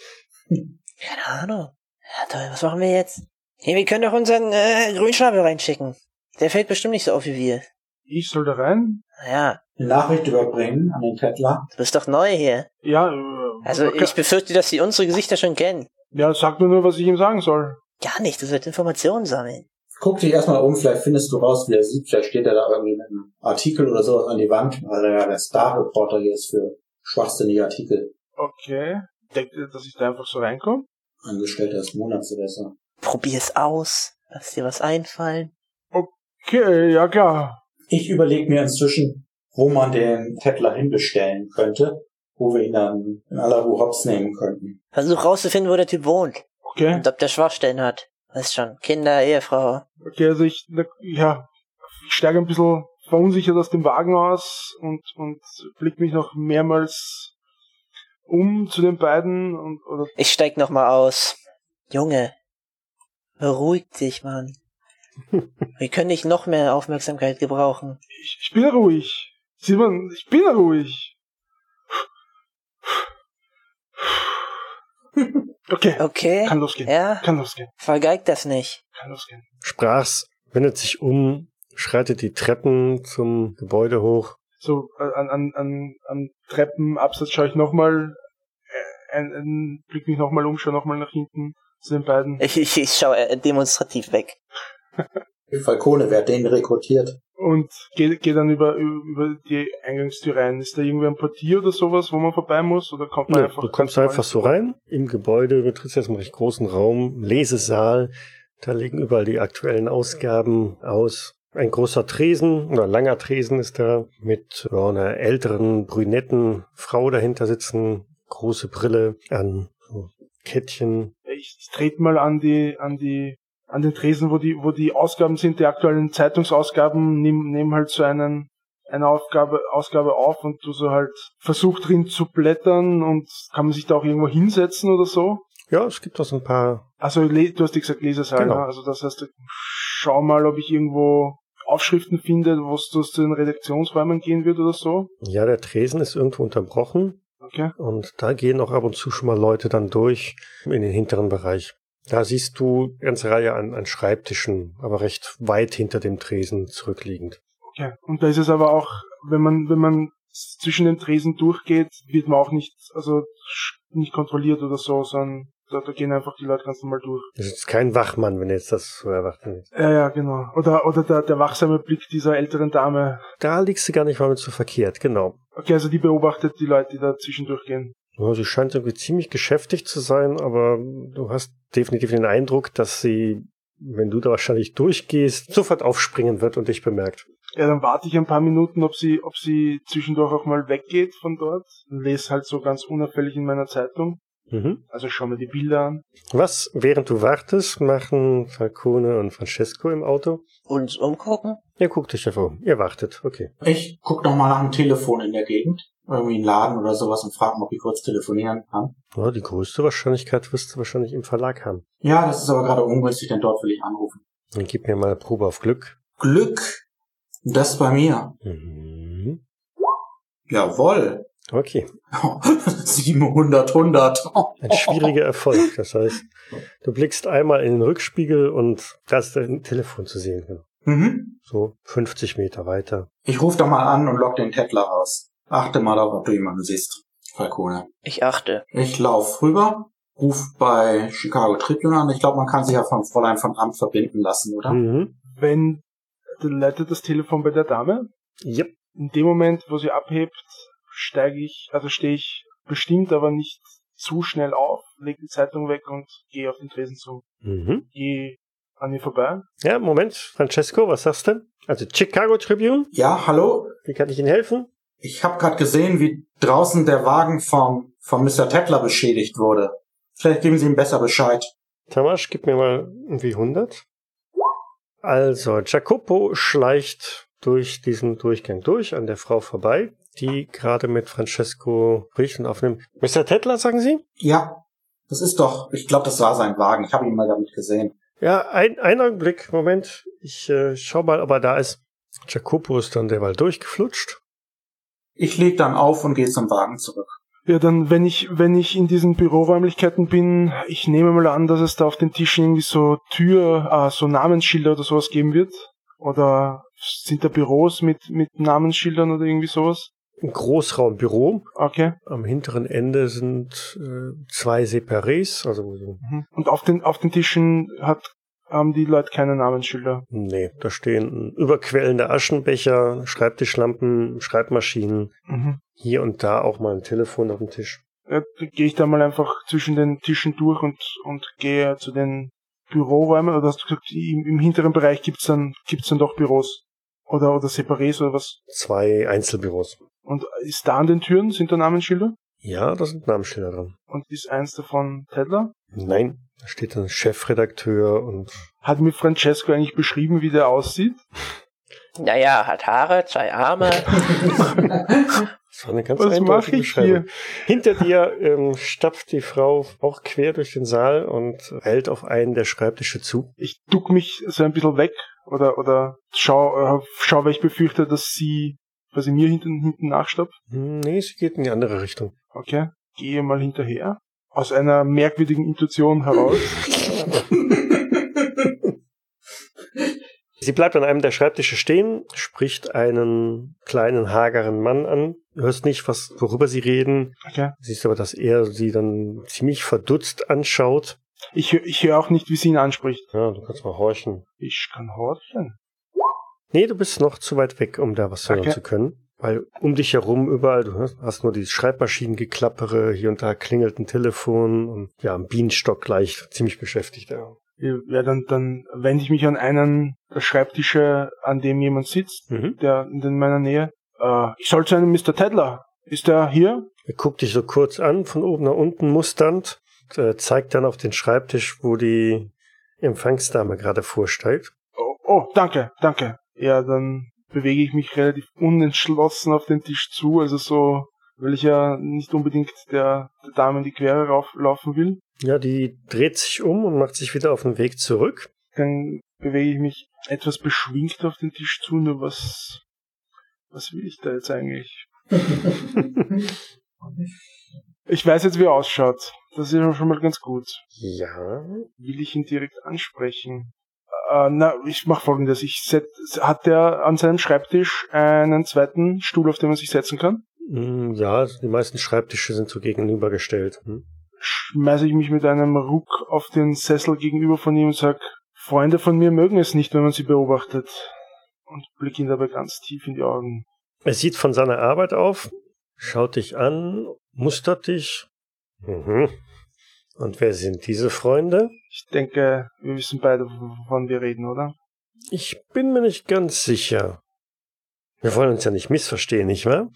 Keine Ahnung. Ja, toll, was machen wir jetzt? Hey, wir können doch unseren äh, Grünschnabel reinschicken. Der fällt bestimmt nicht so auf wie wir. Ich soll da rein? Naja, Eine Nachricht überbringen an den Tettler. du bist doch neu hier. Ja, äh, Also okay. ich befürchte, dass sie unsere Gesichter schon kennen. Ja, sag mir nur, was ich ihm sagen soll. Gar nicht, das wird Informationen sammeln. Guck dich erstmal um, vielleicht findest du raus, wie er sieht. Vielleicht steht er da irgendwie mit einem Artikel oder sowas an die Wand, weil er ja der Star-Reporter hier ist für schwachsinnige Artikel. Okay. Denkt ihr, dass ich da einfach so reinkomme? Angestellter des Monats oder so. Probier's aus. Lass dir was einfallen. Okay, ja klar. Ich überlege mir inzwischen, wo man den Tettler hinbestellen könnte, wo wir ihn dann in aller Ruhe hops nehmen könnten. Versuch rauszufinden, wo der Typ wohnt. Okay. Und ob der Schwachstellen hat. Weißt schon, Kinder, Ehefrau. Okay, also ich, na, ja, ich steige ein bisschen verunsichert aus dem Wagen aus und, und blick mich noch mehrmals um zu den beiden und, oder, Ich steig noch mal aus. Junge, beruhig dich, Mann. *laughs* Wir können nicht noch mehr Aufmerksamkeit gebrauchen. ich, ich bin ruhig. Simon, ich bin ruhig. Okay, Okay? kann losgehen. Ja? Kann losgehen. Vergeigt das nicht. Kann losgehen. Sprach's, wendet sich um, schreitet die Treppen zum Gebäude hoch. So, äh, an, an, an, an Treppenabsatz schaue ich nochmal, äh, ein, blick mich nochmal um, schaue nochmal nach hinten zu den beiden. Ich, ich, ich schaue äh, demonstrativ weg. Falcone, wer hat den rekrutiert? Und gehe geh dann über, über die Eingangstür rein. Ist da irgendwie ein Portier oder sowas, wo man vorbei muss? Oder kommt man Ja, einfach du kommst einfach so rein. Im Gebäude betrittst jetzt einen recht großen Raum, Lesesaal. Da liegen überall die aktuellen Ausgaben aus. Ein großer Tresen oder langer Tresen ist da mit ja, einer älteren, brünetten Frau dahinter sitzen. Große Brille an so Kettchen. Ich, trete mal an die, an die, an den Tresen, wo die, wo die Ausgaben sind, die aktuellen Zeitungsausgaben, nimm, nimm halt so einen, eine Aufgabe, Ausgabe auf und du so halt versuch drin zu blättern und kann man sich da auch irgendwo hinsetzen oder so? Ja, es gibt auch so ein paar. Also du hast ja gesagt Lesesaal, Genau. ne? Also das heißt, schau mal, ob ich irgendwo Aufschriften finde, wo es zu den Redaktionsräumen gehen wird oder so. Ja, der Tresen ist irgendwo unterbrochen. Okay. Und da gehen auch ab und zu schon mal Leute dann durch in den hinteren Bereich. Da siehst du eine ganze Reihe an, an Schreibtischen, aber recht weit hinter dem Tresen zurückliegend. Okay. Und da ist es aber auch, wenn man, wenn man zwischen den Tresen durchgeht, wird man auch nicht, also nicht kontrolliert oder so, sondern da, da gehen einfach die Leute ganz normal durch. Das ist kein Wachmann, wenn jetzt das so erwarten willst. Ja, ja, genau. Oder, oder der, der wachsame Blick dieser älteren Dame. Da liegst du gar nicht mal mit so verkehrt, genau. Okay, also die beobachtet die Leute, die da zwischendurch gehen. Ja, sie scheint irgendwie ziemlich geschäftig zu sein, aber du hast definitiv den Eindruck, dass sie, wenn du da wahrscheinlich durchgehst, sofort aufspringen wird und dich bemerkt. Ja, dann warte ich ein paar Minuten, ob sie, ob sie zwischendurch auch mal weggeht von dort. Lese halt so ganz unauffällig in meiner Zeitung. Mhm. Also schau mir die Bilder an. Was, während du wartest, machen Falcone und Francesco im Auto? Uns umgucken? Ihr guckt euch einfach um. Ihr wartet, okay. Ich guck noch mal nach einem Telefon in der Gegend. Irgendwie einen Laden oder sowas und frage, ob ich kurz telefonieren kann. Ja, die größte Wahrscheinlichkeit wirst du wahrscheinlich im Verlag haben. Ja, das ist aber gerade ungünstig, denn dort will ich anrufen. Dann gib mir mal eine Probe auf Glück. Glück, das bei mir. Mhm. Jawoll. Okay. *laughs* 700, 100. Ein schwieriger Erfolg. Das heißt, du blickst einmal in den Rückspiegel und da ist dein Telefon zu sehen. Genau. Mhm. So 50 Meter weiter. Ich rufe da mal an und lock den Tettler raus. Achte mal darauf, ob du jemanden siehst. Falcone. Ich achte. Ich lauf rüber, ruf bei Chicago Tribune an. Ich glaube, man kann sich ja vom Fräulein von Amt verbinden lassen, oder? Mhm. Wenn, dann leitet das Telefon bei der Dame. Yep. In dem Moment, wo sie abhebt, steige ich, also stehe ich bestimmt, aber nicht zu schnell auf, lege die Zeitung weg und gehe auf den Tresen zu. Mhm. Gehe an ihr vorbei. Ja, Moment, Francesco, was sagst du? Also Chicago Tribune, Ja, hallo? wie kann ich Ihnen helfen? Ich habe gerade gesehen, wie draußen der Wagen vom, vom Mr. Tettler beschädigt wurde. Vielleicht geben Sie ihm besser Bescheid. Tamasch, gib mir mal irgendwie 100. Also, Jacopo schleicht durch diesen Durchgang durch an der Frau vorbei, die gerade mit Francesco spricht und aufnimmt. Mr. Tettler, sagen Sie? Ja, das ist doch, ich glaube, das war sein Wagen. Ich habe ihn mal damit gesehen. Ja, ein, ein Augenblick, Moment. Ich äh, schau mal, ob er da ist. Jacopo ist dann derweil durchgeflutscht. Ich leg dann auf und gehe zum Wagen zurück. Ja, dann, wenn ich, wenn ich in diesen Büroräumlichkeiten bin, ich nehme mal an, dass es da auf den Tischen irgendwie so Tür, ah, so Namensschilder oder sowas geben wird. Oder sind da Büros mit, mit Namensschildern oder irgendwie sowas? Ein Großraumbüro. Okay. Am hinteren Ende sind äh, zwei Separés, also so Mhm. Und auf den, auf den Tischen hat, haben die Leute keine Namensschilder. Nee, da stehen überquellende Aschenbecher, Schreibtischlampen, Schreibmaschinen, Mhm. hier und da auch mal ein Telefon auf dem Tisch. Ja, gehe ich da mal einfach zwischen den Tischen durch und, und gehe zu den Büroräumen. Oder hast du gesagt, im, im hinteren Bereich gibt's dann, gibt's dann doch Büros? Oder, oder Separés oder was? Zwei Einzelbüros. Und ist da an den Türen, sind da Namensschilder? Ja, da sind Namensschilder dran. Und ist eins davon Tedler? Nein, da steht dann Chefredakteur und Hat mir Francesco eigentlich beschrieben, wie der aussieht? Naja, hat Haare, zwei Arme. das war eine ganz Was eindeutige mache ich Beschreibung. hier? Hinter dir ähm, stapft die Frau auch quer durch den Saal und hält auf einen der Schreibtische zu. Ich duck mich so ein bisschen weg oder, oder schau, äh, schau, weil ich befürchte, dass sie quasi mir hinten, hinten nachstoppt. Hm, Nee, sie geht in die andere Richtung. Okay. Gehe mal hinterher. Aus einer merkwürdigen Intuition heraus. *laughs* Sie bleibt an einem der Schreibtische stehen, spricht einen kleinen, hageren Mann an. Du hörst nicht, was, worüber sie reden. Okay. Siehst aber, dass er sie dann ziemlich verdutzt anschaut. Ich, ich höre auch nicht, wie sie ihn anspricht. Ja, du kannst mal horchen. Ich kann horchen. Nee, du bist noch zu weit weg, um da was hören Okay. zu können. Weil um dich herum überall, du hast nur die Schreibmaschinengeklappere, hier und da klingelt ein Telefon und ja, ein Bienenstock gleich ziemlich beschäftigt. Ja. Ja, dann, dann wende ich mich an einen der Schreibtische, an dem jemand sitzt, Mhm. der in meiner Nähe. Äh, ich soll zu einem Mr. Tedler. Ist er hier? Er guckt dich so kurz an, von oben nach unten musternd, äh, zeigt dann auf den Schreibtisch, wo die Empfangsdame gerade vorsteigt. Oh, oh, danke, danke. Ja, dann bewege ich mich relativ unentschlossen auf den Tisch zu, also so, weil ich ja nicht unbedingt der, der Dame in die Quere rauflaufen will. Ja, die dreht sich um und macht sich wieder auf den Weg zurück. Dann bewege ich mich etwas beschwingt auf den Tisch zu, nur was, was will ich da jetzt eigentlich? *laughs* *laughs* Ich weiß jetzt, wie er ausschaut. Das ist schon mal ganz gut. Ja. Will ich ihn direkt ansprechen? Äh, na, ich mach folgendes. Ich set, hat der an seinem Schreibtisch einen zweiten Stuhl, auf den man sich setzen kann? Hm, Ja, die meisten Schreibtische sind so gegenübergestellt. Hm? Schmeiße ich mich mit einem Ruck auf den Sessel gegenüber von ihm und sag, Freunde von mir mögen es nicht, wenn man sie beobachtet. Und blick ihn dabei ganz tief in die Augen. Er sieht von seiner Arbeit auf, schaut dich an, mustert dich. Mhm. Und wer sind diese Freunde? Ich denke, wir wissen beide, wovon wir reden, oder? Ich bin mir nicht ganz sicher. Wir wollen uns ja nicht missverstehen, nicht wahr?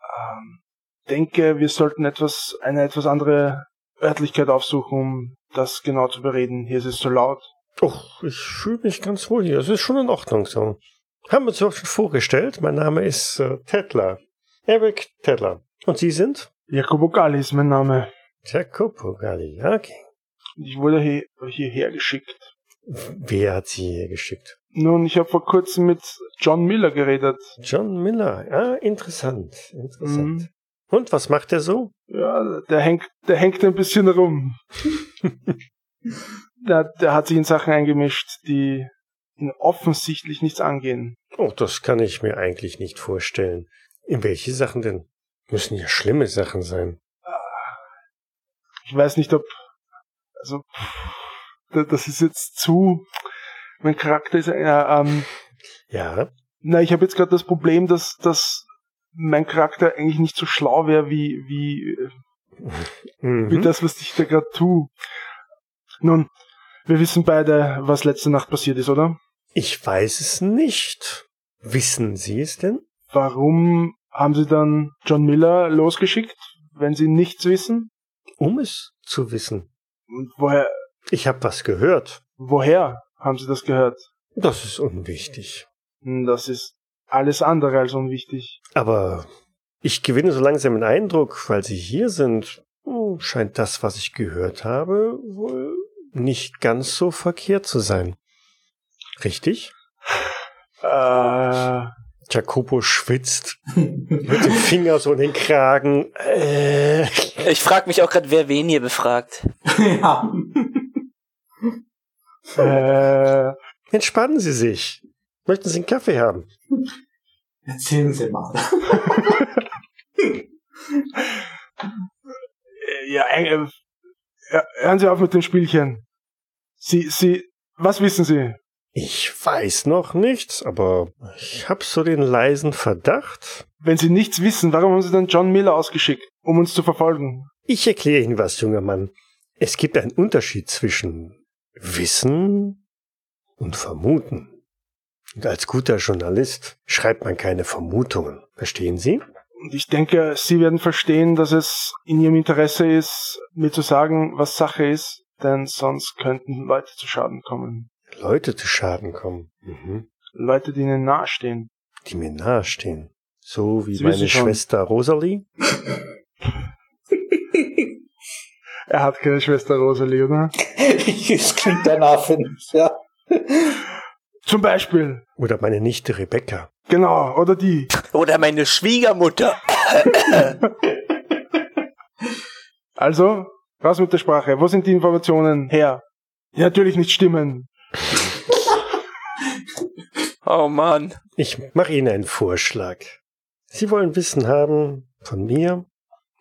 Ähm, denke, wir sollten etwas, eine etwas andere Örtlichkeit aufsuchen, um das genau zu bereden. Hier ist es so laut. Och, ich fühle mich ganz wohl hier. Es ist schon in Ordnung so. Haben wir uns auch schon vorgestellt. Mein Name ist äh, Tedler. Eric Tedler. Und Sie sind? Jacobo Galli ist mein Name. Jacopo Galli. Okay. Ich wurde hier, hierher geschickt. Wer hat Sie hier geschickt? Nun, ich habe vor kurzem mit John Miller geredet. John Miller. Ah, interessant. Interessant. Mhm. Und was macht er so? Ja, der hängt, der hängt ein bisschen rum. *laughs* der, der hat sich in Sachen eingemischt, die ihn offensichtlich nichts angehen. Oh, das kann ich mir eigentlich nicht vorstellen. In welche Sachen denn? Müssen ja schlimme Sachen sein. Ich weiß nicht, ob, also, da- das ist jetzt zu, mein Charakter ist, ja, ähm, Ja. na, ich habe jetzt gerade das Problem, dass, dass mein Charakter eigentlich nicht so schlau wäre, wie, wie, wie Mhm. das, was ich da gerade tue. Nun, Wir wissen beide, was letzte Nacht passiert ist, oder? Ich weiß es nicht. Wissen Sie es denn? Warum haben Sie dann John Miller losgeschickt, wenn Sie nichts wissen? Um es zu wissen. Und woher, Ich habe was gehört. woher haben Sie das gehört? Das ist unwichtig. Hm, Das ist alles andere als unwichtig. Aber ich gewinne so langsam den Eindruck, weil Sie hier sind, hm, scheint das, was ich gehört habe, wohl nicht ganz so verkehrt zu sein. Richtig? Äh, Jacopo schwitzt mit dem Finger so in den Kragen. Äh, Ich frage mich auch gerade, wer wen hier befragt. *laughs* ja. äh, entspannen Sie sich. Möchten Sie einen Kaffee haben? Erzählen Sie mal. äh, ja, äh, äh, hören Sie auf mit dem Spielchen. Sie, Sie, was wissen Sie? Ich weiß noch nichts, aber ich habe so den leisen Verdacht. Wenn Sie nichts wissen, warum haben Sie dann John Miller ausgeschickt, um uns zu verfolgen? Ich erkläre Ihnen was, junger Mann. Es gibt einen Unterschied zwischen Wissen und Vermuten. Und als guter Journalist schreibt man keine Vermutungen. Verstehen Sie? Und ich denke, Sie werden verstehen, dass es in Ihrem Interesse ist, mir zu sagen, was Sache ist, denn sonst könnten Leute zu Schaden kommen. Leute zu Schaden kommen. Mhm. Leute, die Ihnen nahestehen. Die mir nahestehen. So wie Sie meine. Schwester Rosalie. *laughs* Er hat keine Schwester Rosalie, oder? *laughs* das klingt danach, finde ich, ja. Zum Beispiel. Oder meine Nichte Rebecca. Genau, oder die. *laughs* Oder meine Schwiegermutter. Also, raus mit der Sprache. Wo sind die Informationen her? Die natürlich nicht stimmen. Oh Mann. Ich mache Ihnen einen Vorschlag. Sie wollen Wissen haben von mir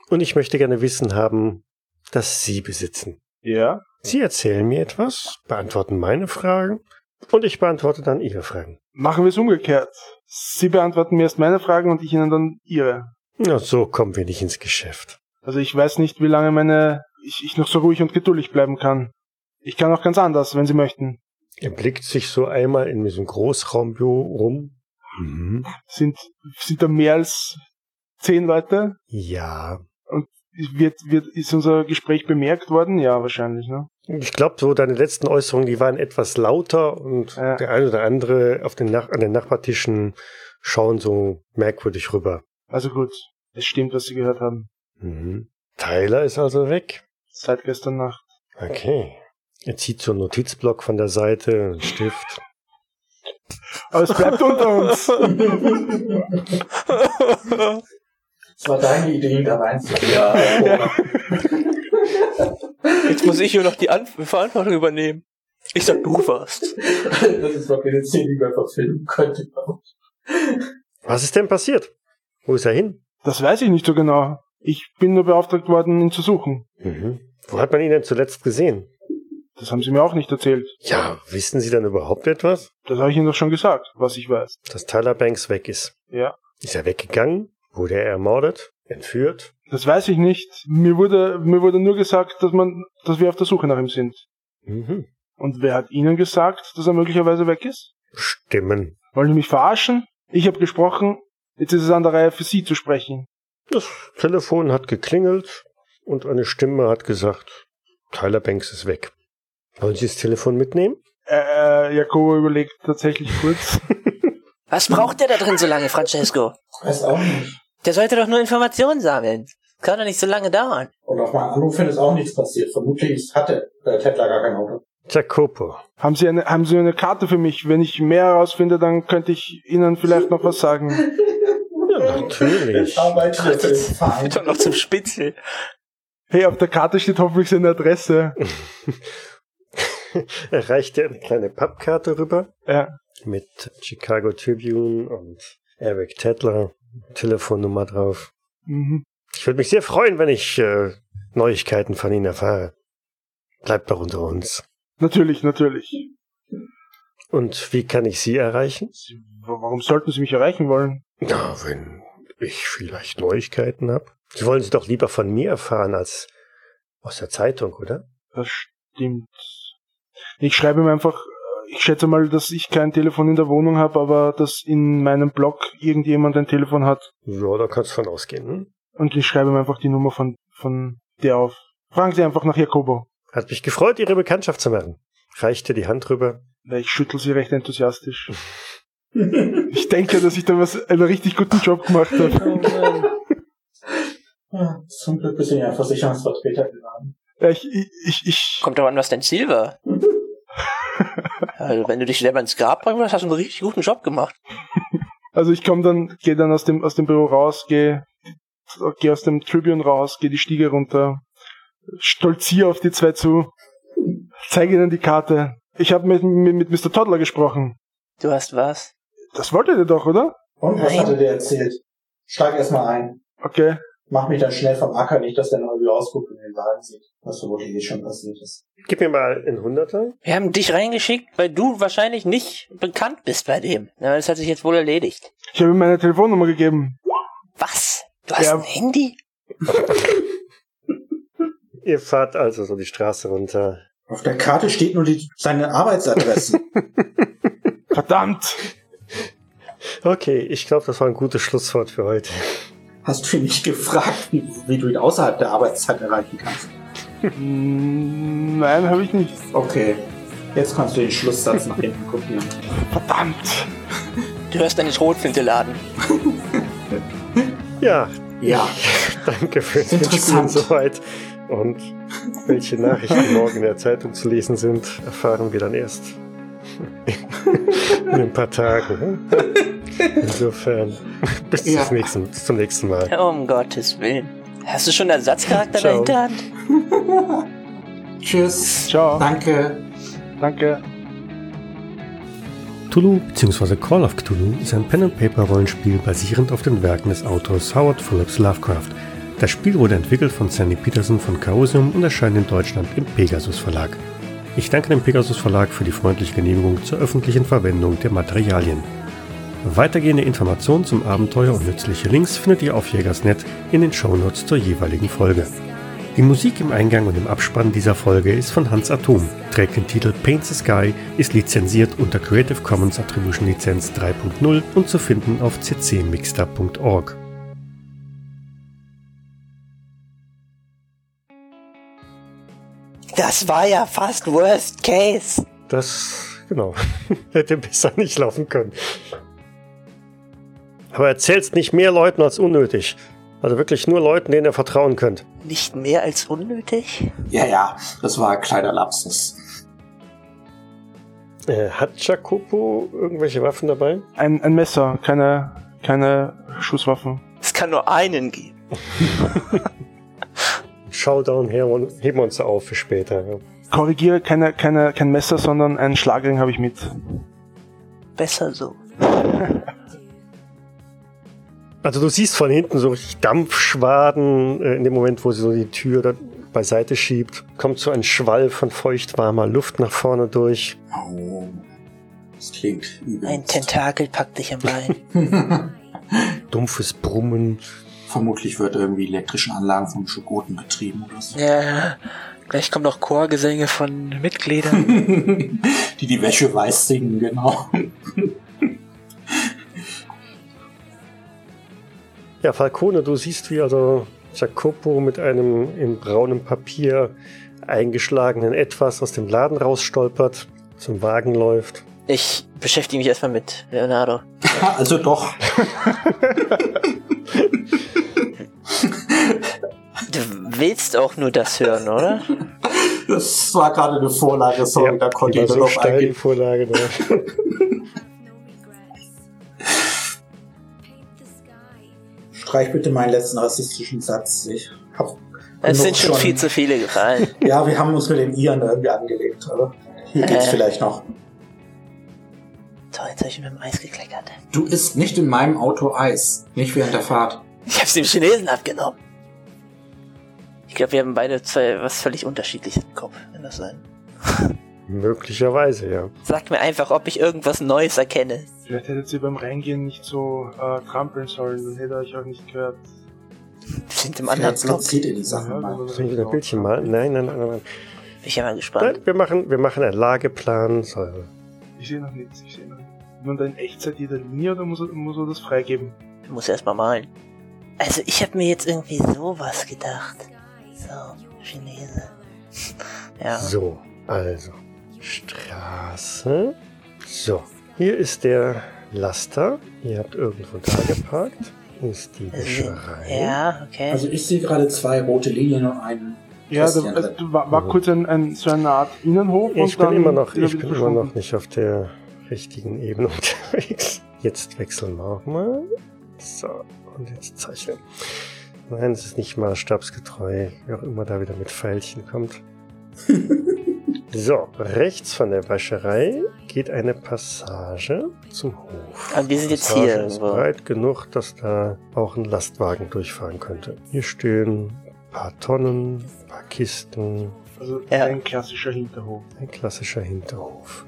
und ich möchte gerne Wissen haben, das Sie besitzen. Ja? Sie erzählen mir etwas, beantworten meine Fragen und ich beantworte dann Ihre Fragen. Machen wir es umgekehrt. Sie beantworten mir erst meine Fragen und ich Ihnen dann Ihre. Na, so kommen wir nicht ins Geschäft. Also ich weiß nicht, wie lange meine ich, ich noch so ruhig und geduldig bleiben kann. Ich kann auch ganz anders, wenn Sie möchten. Er blickt sich so einmal in diesem Großraumbüro rum. Mhm. Sind sind da mehr als zehn Leute? Ja. Wird wird ist unser Gespräch bemerkt worden? Ja, wahrscheinlich, ne? Ich glaube, so deine letzten Äußerungen, die waren etwas lauter und Ja. der eine oder andere auf den Nach an den Nachbartischen schauen so merkwürdig rüber. Also gut, es stimmt, was Sie gehört haben. Mhm. Tyler ist also weg. Seit gestern Nacht. Okay. Er zieht so einen Notizblock von der Seite, einen Stift. Aber es bleibt unter uns. Das war deine Idee, da reinzugehen. Ja. Jetzt muss ich hier noch die An Verantwortung übernehmen. Ich sag, du warst. Das ist wirklich eine Szene, die man verfilmen könnte. Was ist denn passiert? Wo ist er hin? Das weiß ich nicht so genau. Ich bin nur beauftragt worden, ihn zu suchen. Mhm. Wo hat man ihn denn zuletzt gesehen? Das haben Sie mir auch nicht erzählt. Ja, wissen Sie denn überhaupt etwas? Das habe ich Ihnen doch schon gesagt, was ich weiß. Dass Tyler Banks weg ist. Ja. Ist er weggegangen? Wurde er ermordet? Entführt? Das weiß ich nicht. Mir wurde, mir wurde nur gesagt, dass man, dass wir auf der Suche nach ihm sind. Mhm. Und wer hat Ihnen gesagt, dass er möglicherweise weg ist? Stimmen. Wollen Sie mich verarschen? Ich habe gesprochen. Jetzt ist es an der Reihe für Sie zu sprechen. Das Telefon hat geklingelt und eine Stimme hat gesagt, Tyler Banks ist weg. Wollen Sie das Telefon mitnehmen? Äh, äh, Jakobo überlegt tatsächlich kurz. *laughs* Was braucht der da drin so lange, Francesco? Weiß auch nicht. Der sollte doch nur Informationen sammeln. Kann doch nicht so lange dauern. Und auf meinen Anruf hin ist auch nichts passiert. Vermutlich hatte äh, Tettler gar kein Auto. Jacopo. haben Sie eine, haben Sie eine Karte für mich? Wenn ich mehr herausfinde, dann könnte ich Ihnen vielleicht noch was sagen. *laughs* Ja, natürlich. Ich arbeite jetzt im Verein. Doch noch zum Spitzel. Hey, auf der Karte steht hoffentlich seine Adresse. *laughs* *laughs* er reicht dir eine kleine Pappkarte rüber Ja. mit Chicago Tribune und Eric Tedler, Telefonnummer drauf. Mhm. Ich würde mich sehr freuen, wenn ich äh, Neuigkeiten von Ihnen erfahre. Bleibt doch unter uns. Natürlich, natürlich. Und wie kann ich Sie erreichen? Sie, wa- warum sollten Sie mich erreichen wollen? Na, wenn ich vielleicht Neuigkeiten habe. Sie wollen sie doch lieber von mir erfahren als aus der Zeitung, oder? Das stimmt. Ich schreibe ihm einfach, ich schätze mal, dass ich kein Telefon in der Wohnung habe, aber dass in meinem Blog irgendjemand ein Telefon hat. Ja, da kannst du von ausgehen. Hm? Und ich schreibe ihm einfach die Nummer von, von der auf. Fragen Sie einfach nach Jakobo. Hat mich gefreut, Ihre Bekanntschaft zu machen. Reichte die Hand rüber. Ich schüttel sie recht enthusiastisch. *laughs* ich denke, dass ich da was, einen richtig guten Job gemacht habe. Ja, *laughs* zum Glück bist du ja Versicherungsvertreter geworden. Ja, ich, ich, ich, ich, Kommt doch an, was dein Ziel war. *laughs* also, wenn du dich selber ins Grab bringen willst, hast du einen richtig guten Job gemacht. also ich komme dann, gehe dann aus dem, aus dem Büro raus, gehe, gehe aus dem Tribune raus, gehe die Stiege runter, stolziere auf die zwei zu, zeige ihnen die Karte. Ich habe mit, mit, mit Mr. Toddler gesprochen. Du hast was? Das wolltet ihr doch, oder? Und was Nein. hat er dir erzählt? Steig erstmal ein. Okay. Mach mich dann schnell vom Acker, nicht, dass der noch irgendwie ausguckt und den Wagen sieht. Was vermutlich eh schon passiert ist. Gib mir mal einen Hunderter. Wir haben dich reingeschickt, weil du wahrscheinlich nicht bekannt bist bei dem. Das hat sich jetzt wohl erledigt. Ich habe ihm meine Telefonnummer gegeben. Was? Du hast Ja. ein Handy? *laughs* Ihr fahrt also so die Straße runter. Auf der Karte steht nur die, seine Arbeitsadresse. *laughs* Verdammt! Okay, ich glaube, das war ein gutes Schlusswort für heute. Hast du ihn nicht gefragt, wie, wie du ihn außerhalb der Arbeitszeit erreichen kannst? Mm, Nein, habe ich nicht. Okay. Jetzt kannst du den Schlusssatz nach hinten kopieren. Verdammt! Du hörst deine Schrotflinte laden. Ja, Ja. *laughs* danke fürs Mitspielen soweit. Und welche Nachrichten morgen in der Zeitung zu lesen sind, erfahren wir dann erst *laughs* in ein paar Tagen. Insofern, *laughs* bis Ja. zum, nächsten, bis zum nächsten Mal. Um Gottes Willen. Hast du schon einen Ersatzcharakter Ciao. dahinter? *laughs* Tschüss. Ciao. Danke. Danke. Cthulhu bzw. Call of Cthulhu ist ein Pen-and-Paper-Rollenspiel basierend auf den Werken des Autors Howard Phillips Lovecraft. Das Spiel wurde entwickelt von Sandy Peterson von Chaosium und erscheint in Deutschland im Pegasus Verlag. Ich danke dem Pegasus Verlag für die freundliche Genehmigung zur öffentlichen Verwendung der Materialien. Weitergehende Informationen zum Abenteuer und nützliche Links findet ihr auf Jägersnet in den Shownotes zur jeweiligen Folge. Die Musik im Eingang und im Abspann dieser Folge ist von Hans Atom, trägt den Titel Paint the Sky, ist lizenziert unter Creative Commons Attribution Lizenz 3.0 und zu finden auf ccmixter.org. Das war ja fast Worst Case. Das, genau, *laughs* hätte besser nicht laufen können. Aber erzähl's nicht mehr Leuten als unnötig. Also wirklich nur Leuten, denen ihr vertrauen könnt. Nicht mehr als unnötig? Ja, ja, das war ein kleiner Lapsus. Äh, hat Jacopo irgendwelche Waffen dabei? Ein, ein Messer, keine, keine Schusswaffen. Es kann nur einen geben. *laughs* Showdown heben heben wir uns auf für später. Ja. Korrigiere, keine, keine, kein Messer, sondern einen Schlagring habe ich mit. Besser so. *laughs* Also du siehst von hinten so richtig Dampfschwaden äh, in dem Moment, wo sie so die Tür da beiseite schiebt. Kommt so ein Schwall von feuchtwarmer Luft nach vorne durch. Oh, das klingt übel. Ein Tentakel packt dich am Bein. *laughs* Dumpfes Brummen. Vermutlich wird irgendwie elektrischen Anlagen von Schokoten betrieben oder so. ja, gleich kommen noch Chorgesänge von Mitgliedern. *laughs* Die die Wäsche weiß singen, genau. Ja, Falcone, du siehst, wie also Jacopo mit einem in braunem Papier eingeschlagenen Etwas aus dem Laden rausstolpert, zum Wagen läuft. Ich beschäftige mich erstmal mit Leonardo. Also doch. Du willst auch nur das hören, oder? Das war gerade eine Vorlage, sorry, da konnte ich die war nur so noch die eingehen. Vorlage. Da. Streich bitte meinen letzten rassistischen Satz. Ich hab Es sind schon viel zu viele gefallen. *laughs* Ja, wir haben uns mit den Iren irgendwie angelegt, aber hier geht's Äh. vielleicht noch. Toll, jetzt habe ich mit dem Eis gekleckert. Du isst nicht in meinem Auto Eis. Nicht während der Fahrt. Ich hab's dem Chinesen abgenommen. Ich glaube, wir haben beide zwei was völlig unterschiedliches im Kopf. Kann das sein? Möglicherweise, ja. Sag mir einfach, ob ich irgendwas Neues erkenne. Vielleicht hättet ihr beim Reingehen nicht so äh, trampeln sollen, dann hätte euch auch nicht gehört. Wir sind im anderen Block. skizziert ihr die Sachen Ja, mal. man Soll ich wieder ein Bildchen malen? Nein, nein, nein, nein. Bin ich ja mal gespannt. Nein, wir machen, wir machen einen Lageplan. So, Ich sehe noch nichts, ich sehe noch nichts. Man da in Echtzeit jede Linie oder muss er, muss er das freigeben? Du musst erst mal malen. Also ich habe mir jetzt irgendwie sowas gedacht. So, Chinese. *laughs* Ja. So, also. Straße. So, hier ist der Laster. Ihr habt irgendwo da geparkt. Hier ist die Wäscherei. Ja, okay. Also ich sehe gerade zwei rote Linien und einen Ja, da, also, war, war Mhm. kurz ein, ein, so eine Art Innenhof Ich und bin dann immer noch, ich bin immer noch nicht auf der richtigen Ebene *laughs* unterwegs. Jetzt wechseln wir auch mal. So, und jetzt zeichnen. Nein, es ist nicht maßstabsgetreu, wie auch immer da wieder mit Pfeilchen kommt. *laughs* So, rechts von der Wäscherei geht eine Passage zum Hof. Und wir sind jetzt Passage hier ist irgendwo. breit genug, dass da auch ein Lastwagen durchfahren könnte. Hier stehen ein paar Tonnen, ein paar Kisten, Also Ja. ein klassischer Hinterhof. ein klassischer Hinterhof.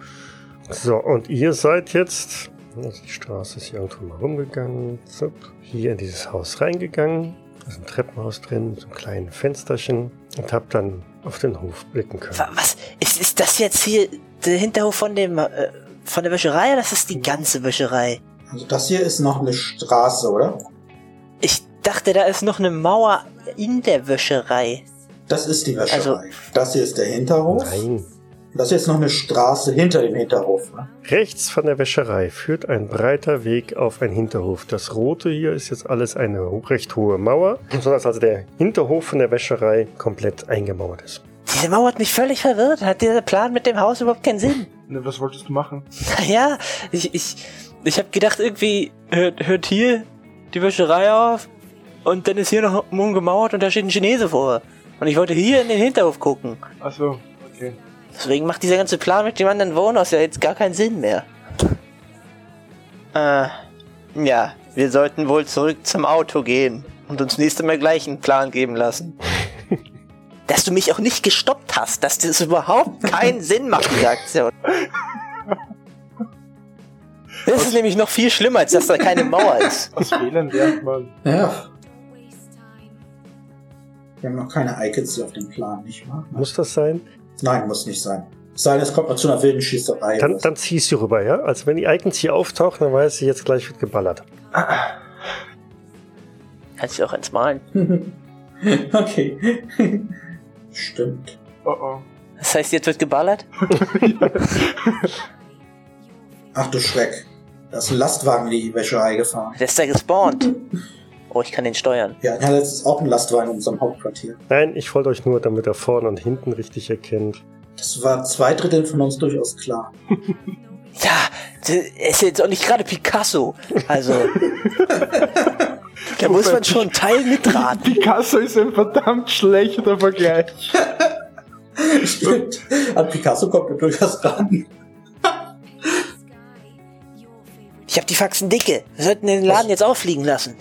So, und ihr seid jetzt, also die Straße ist hier irgendwo mal rumgegangen, zup, hier in dieses Haus reingegangen. Da ist ein Treppenhaus drin mit so einem kleinen Fensterchen und habt dann auf den Hof blicken können. Wa- Was? Ist, ist das jetzt hier der Hinterhof von dem äh, von der Wäscherei oder das ist die ganze Wäscherei? Also das hier ist noch eine Straße, oder? Ich dachte, da ist noch eine Mauer in der Wäscherei. Das ist die Wäscherei. Also- das hier ist der Hinterhof. Nein. Das ist noch eine Straße hinter dem Hinterhof. Ne? Rechts von der Wäscherei führt ein breiter Weg auf einen Hinterhof. Das rote hier ist jetzt alles eine recht hohe Mauer, sodass also der Hinterhof von der Wäscherei komplett eingemauert ist. Diese Mauer hat mich völlig verwirrt. Hat dieser Plan mit dem Haus überhaupt keinen Sinn? *laughs* Ne, was wolltest du machen? Naja, ich, ich, ich habe gedacht, irgendwie hört, hört hier die Wäscherei auf und dann ist hier noch umgemauert und da steht ein Chinese vor. Und ich wollte hier in den Hinterhof gucken. Achso, okay. Deswegen macht dieser ganze Plan mit dem anderen Wohnhaus ja jetzt gar keinen Sinn mehr. Äh, ja, wir sollten wohl zurück zum Auto gehen und uns nächste Mal gleich einen Plan geben lassen. *laughs* Dass du mich auch nicht gestoppt hast, dass das überhaupt keinen *laughs* Sinn macht, diese Aktion. Das ist nämlich noch viel schlimmer, als dass da keine Mauer ist. *laughs* Aus Fehlern lernt man. Ja. Wir haben noch keine Icons hier auf dem Plan, nicht wahr? Muss das sein? Nein, muss nicht sein. Es sei denn, es kommt mal zu einer wilden Schießerei. Dann, dann ziehst du rüber, ja? Also wenn die Icons hier auftauchen, dann weiß ich, jetzt gleich wird geballert. Kannst du auch eins malen. *laughs* okay. *laughs* Stimmt. Oh oh. Das heißt, jetzt wird geballert? *laughs* Ach du Schreck. Da ist ein Lastwagen in die Wäscherei gefahren. Der ist da gespawnt. Oh, ich kann den steuern. Ja, ja, das ist auch ein Lastwagen in unserem Hauptquartier. Nein, ich wollte euch nur, damit er vorne und hinten richtig erkennt. Das war zwei Drittel von uns durchaus klar. *laughs* Ja, das ist jetzt auch nicht gerade Picasso. Also. *laughs* da muss man schon einen Teil mitraten. Picasso ist ein verdammt schlechter Vergleich. *laughs* Stimmt. An Picasso kommt er durchaus ran. Ich habe die Faxen dicke. Wir sollten den Laden jetzt auffliegen lassen.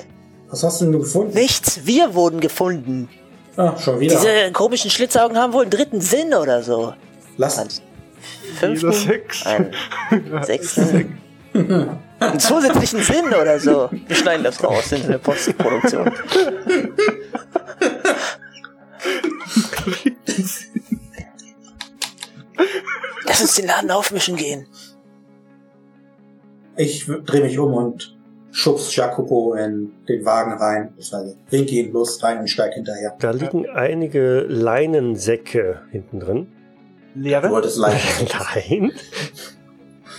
Was hast du denn gefunden? Nichts, wir wurden gefunden. Ah, schon wieder. Diese komischen Schlitzaugen haben wohl einen dritten Sinn oder so. Lass. Jeder fünften, sechs. *laughs* sechsten, einen zusätzlichen Sinn oder so. Wir schneiden das raus in der Postproduktion. Lass uns den Laden aufmischen gehen. Ich drehe mich um und schubs Jacopo in den Wagen rein. Also wink ihn los rein und steig hinterher. Da liegen einige Leinensäcke hinten drin. Du Leere? wolltest leiden. *laughs* Nein.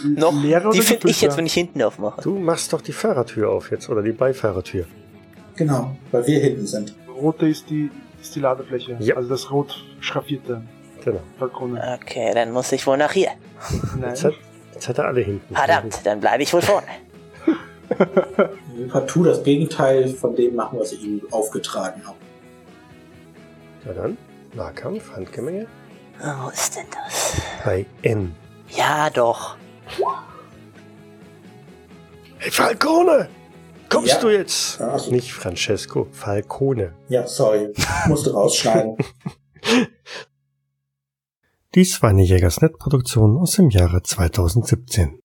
Noch, Leere die finde ich jetzt, wenn ich hinten aufmache. Du machst doch die Fahrertür auf jetzt oder die Beifahrertür. Genau, weil wir hinten sind. Rote ist die, ist die Ladefläche. Ja. Also das rot schraffierte Genau. Balkone. Okay, dann muss ich wohl nach hier. Nein. Jetzt hat, jetzt hat er alle hinten. Verdammt, dann bleibe ich wohl vorne. Partout das Gegenteil von dem machen, was ich ihm aufgetragen habe. Ja dann, Nahkampf, Handgemenge. Wo ist denn das? Bei N. Ja, doch. Hey Falcone! Kommst Ja. du jetzt? Ja, also- Nicht Francesco, Falcone. Ja, sorry. Musste *laughs* rausschneiden. Dies war eine Jägersnet-Produktion aus dem Jahre 2017.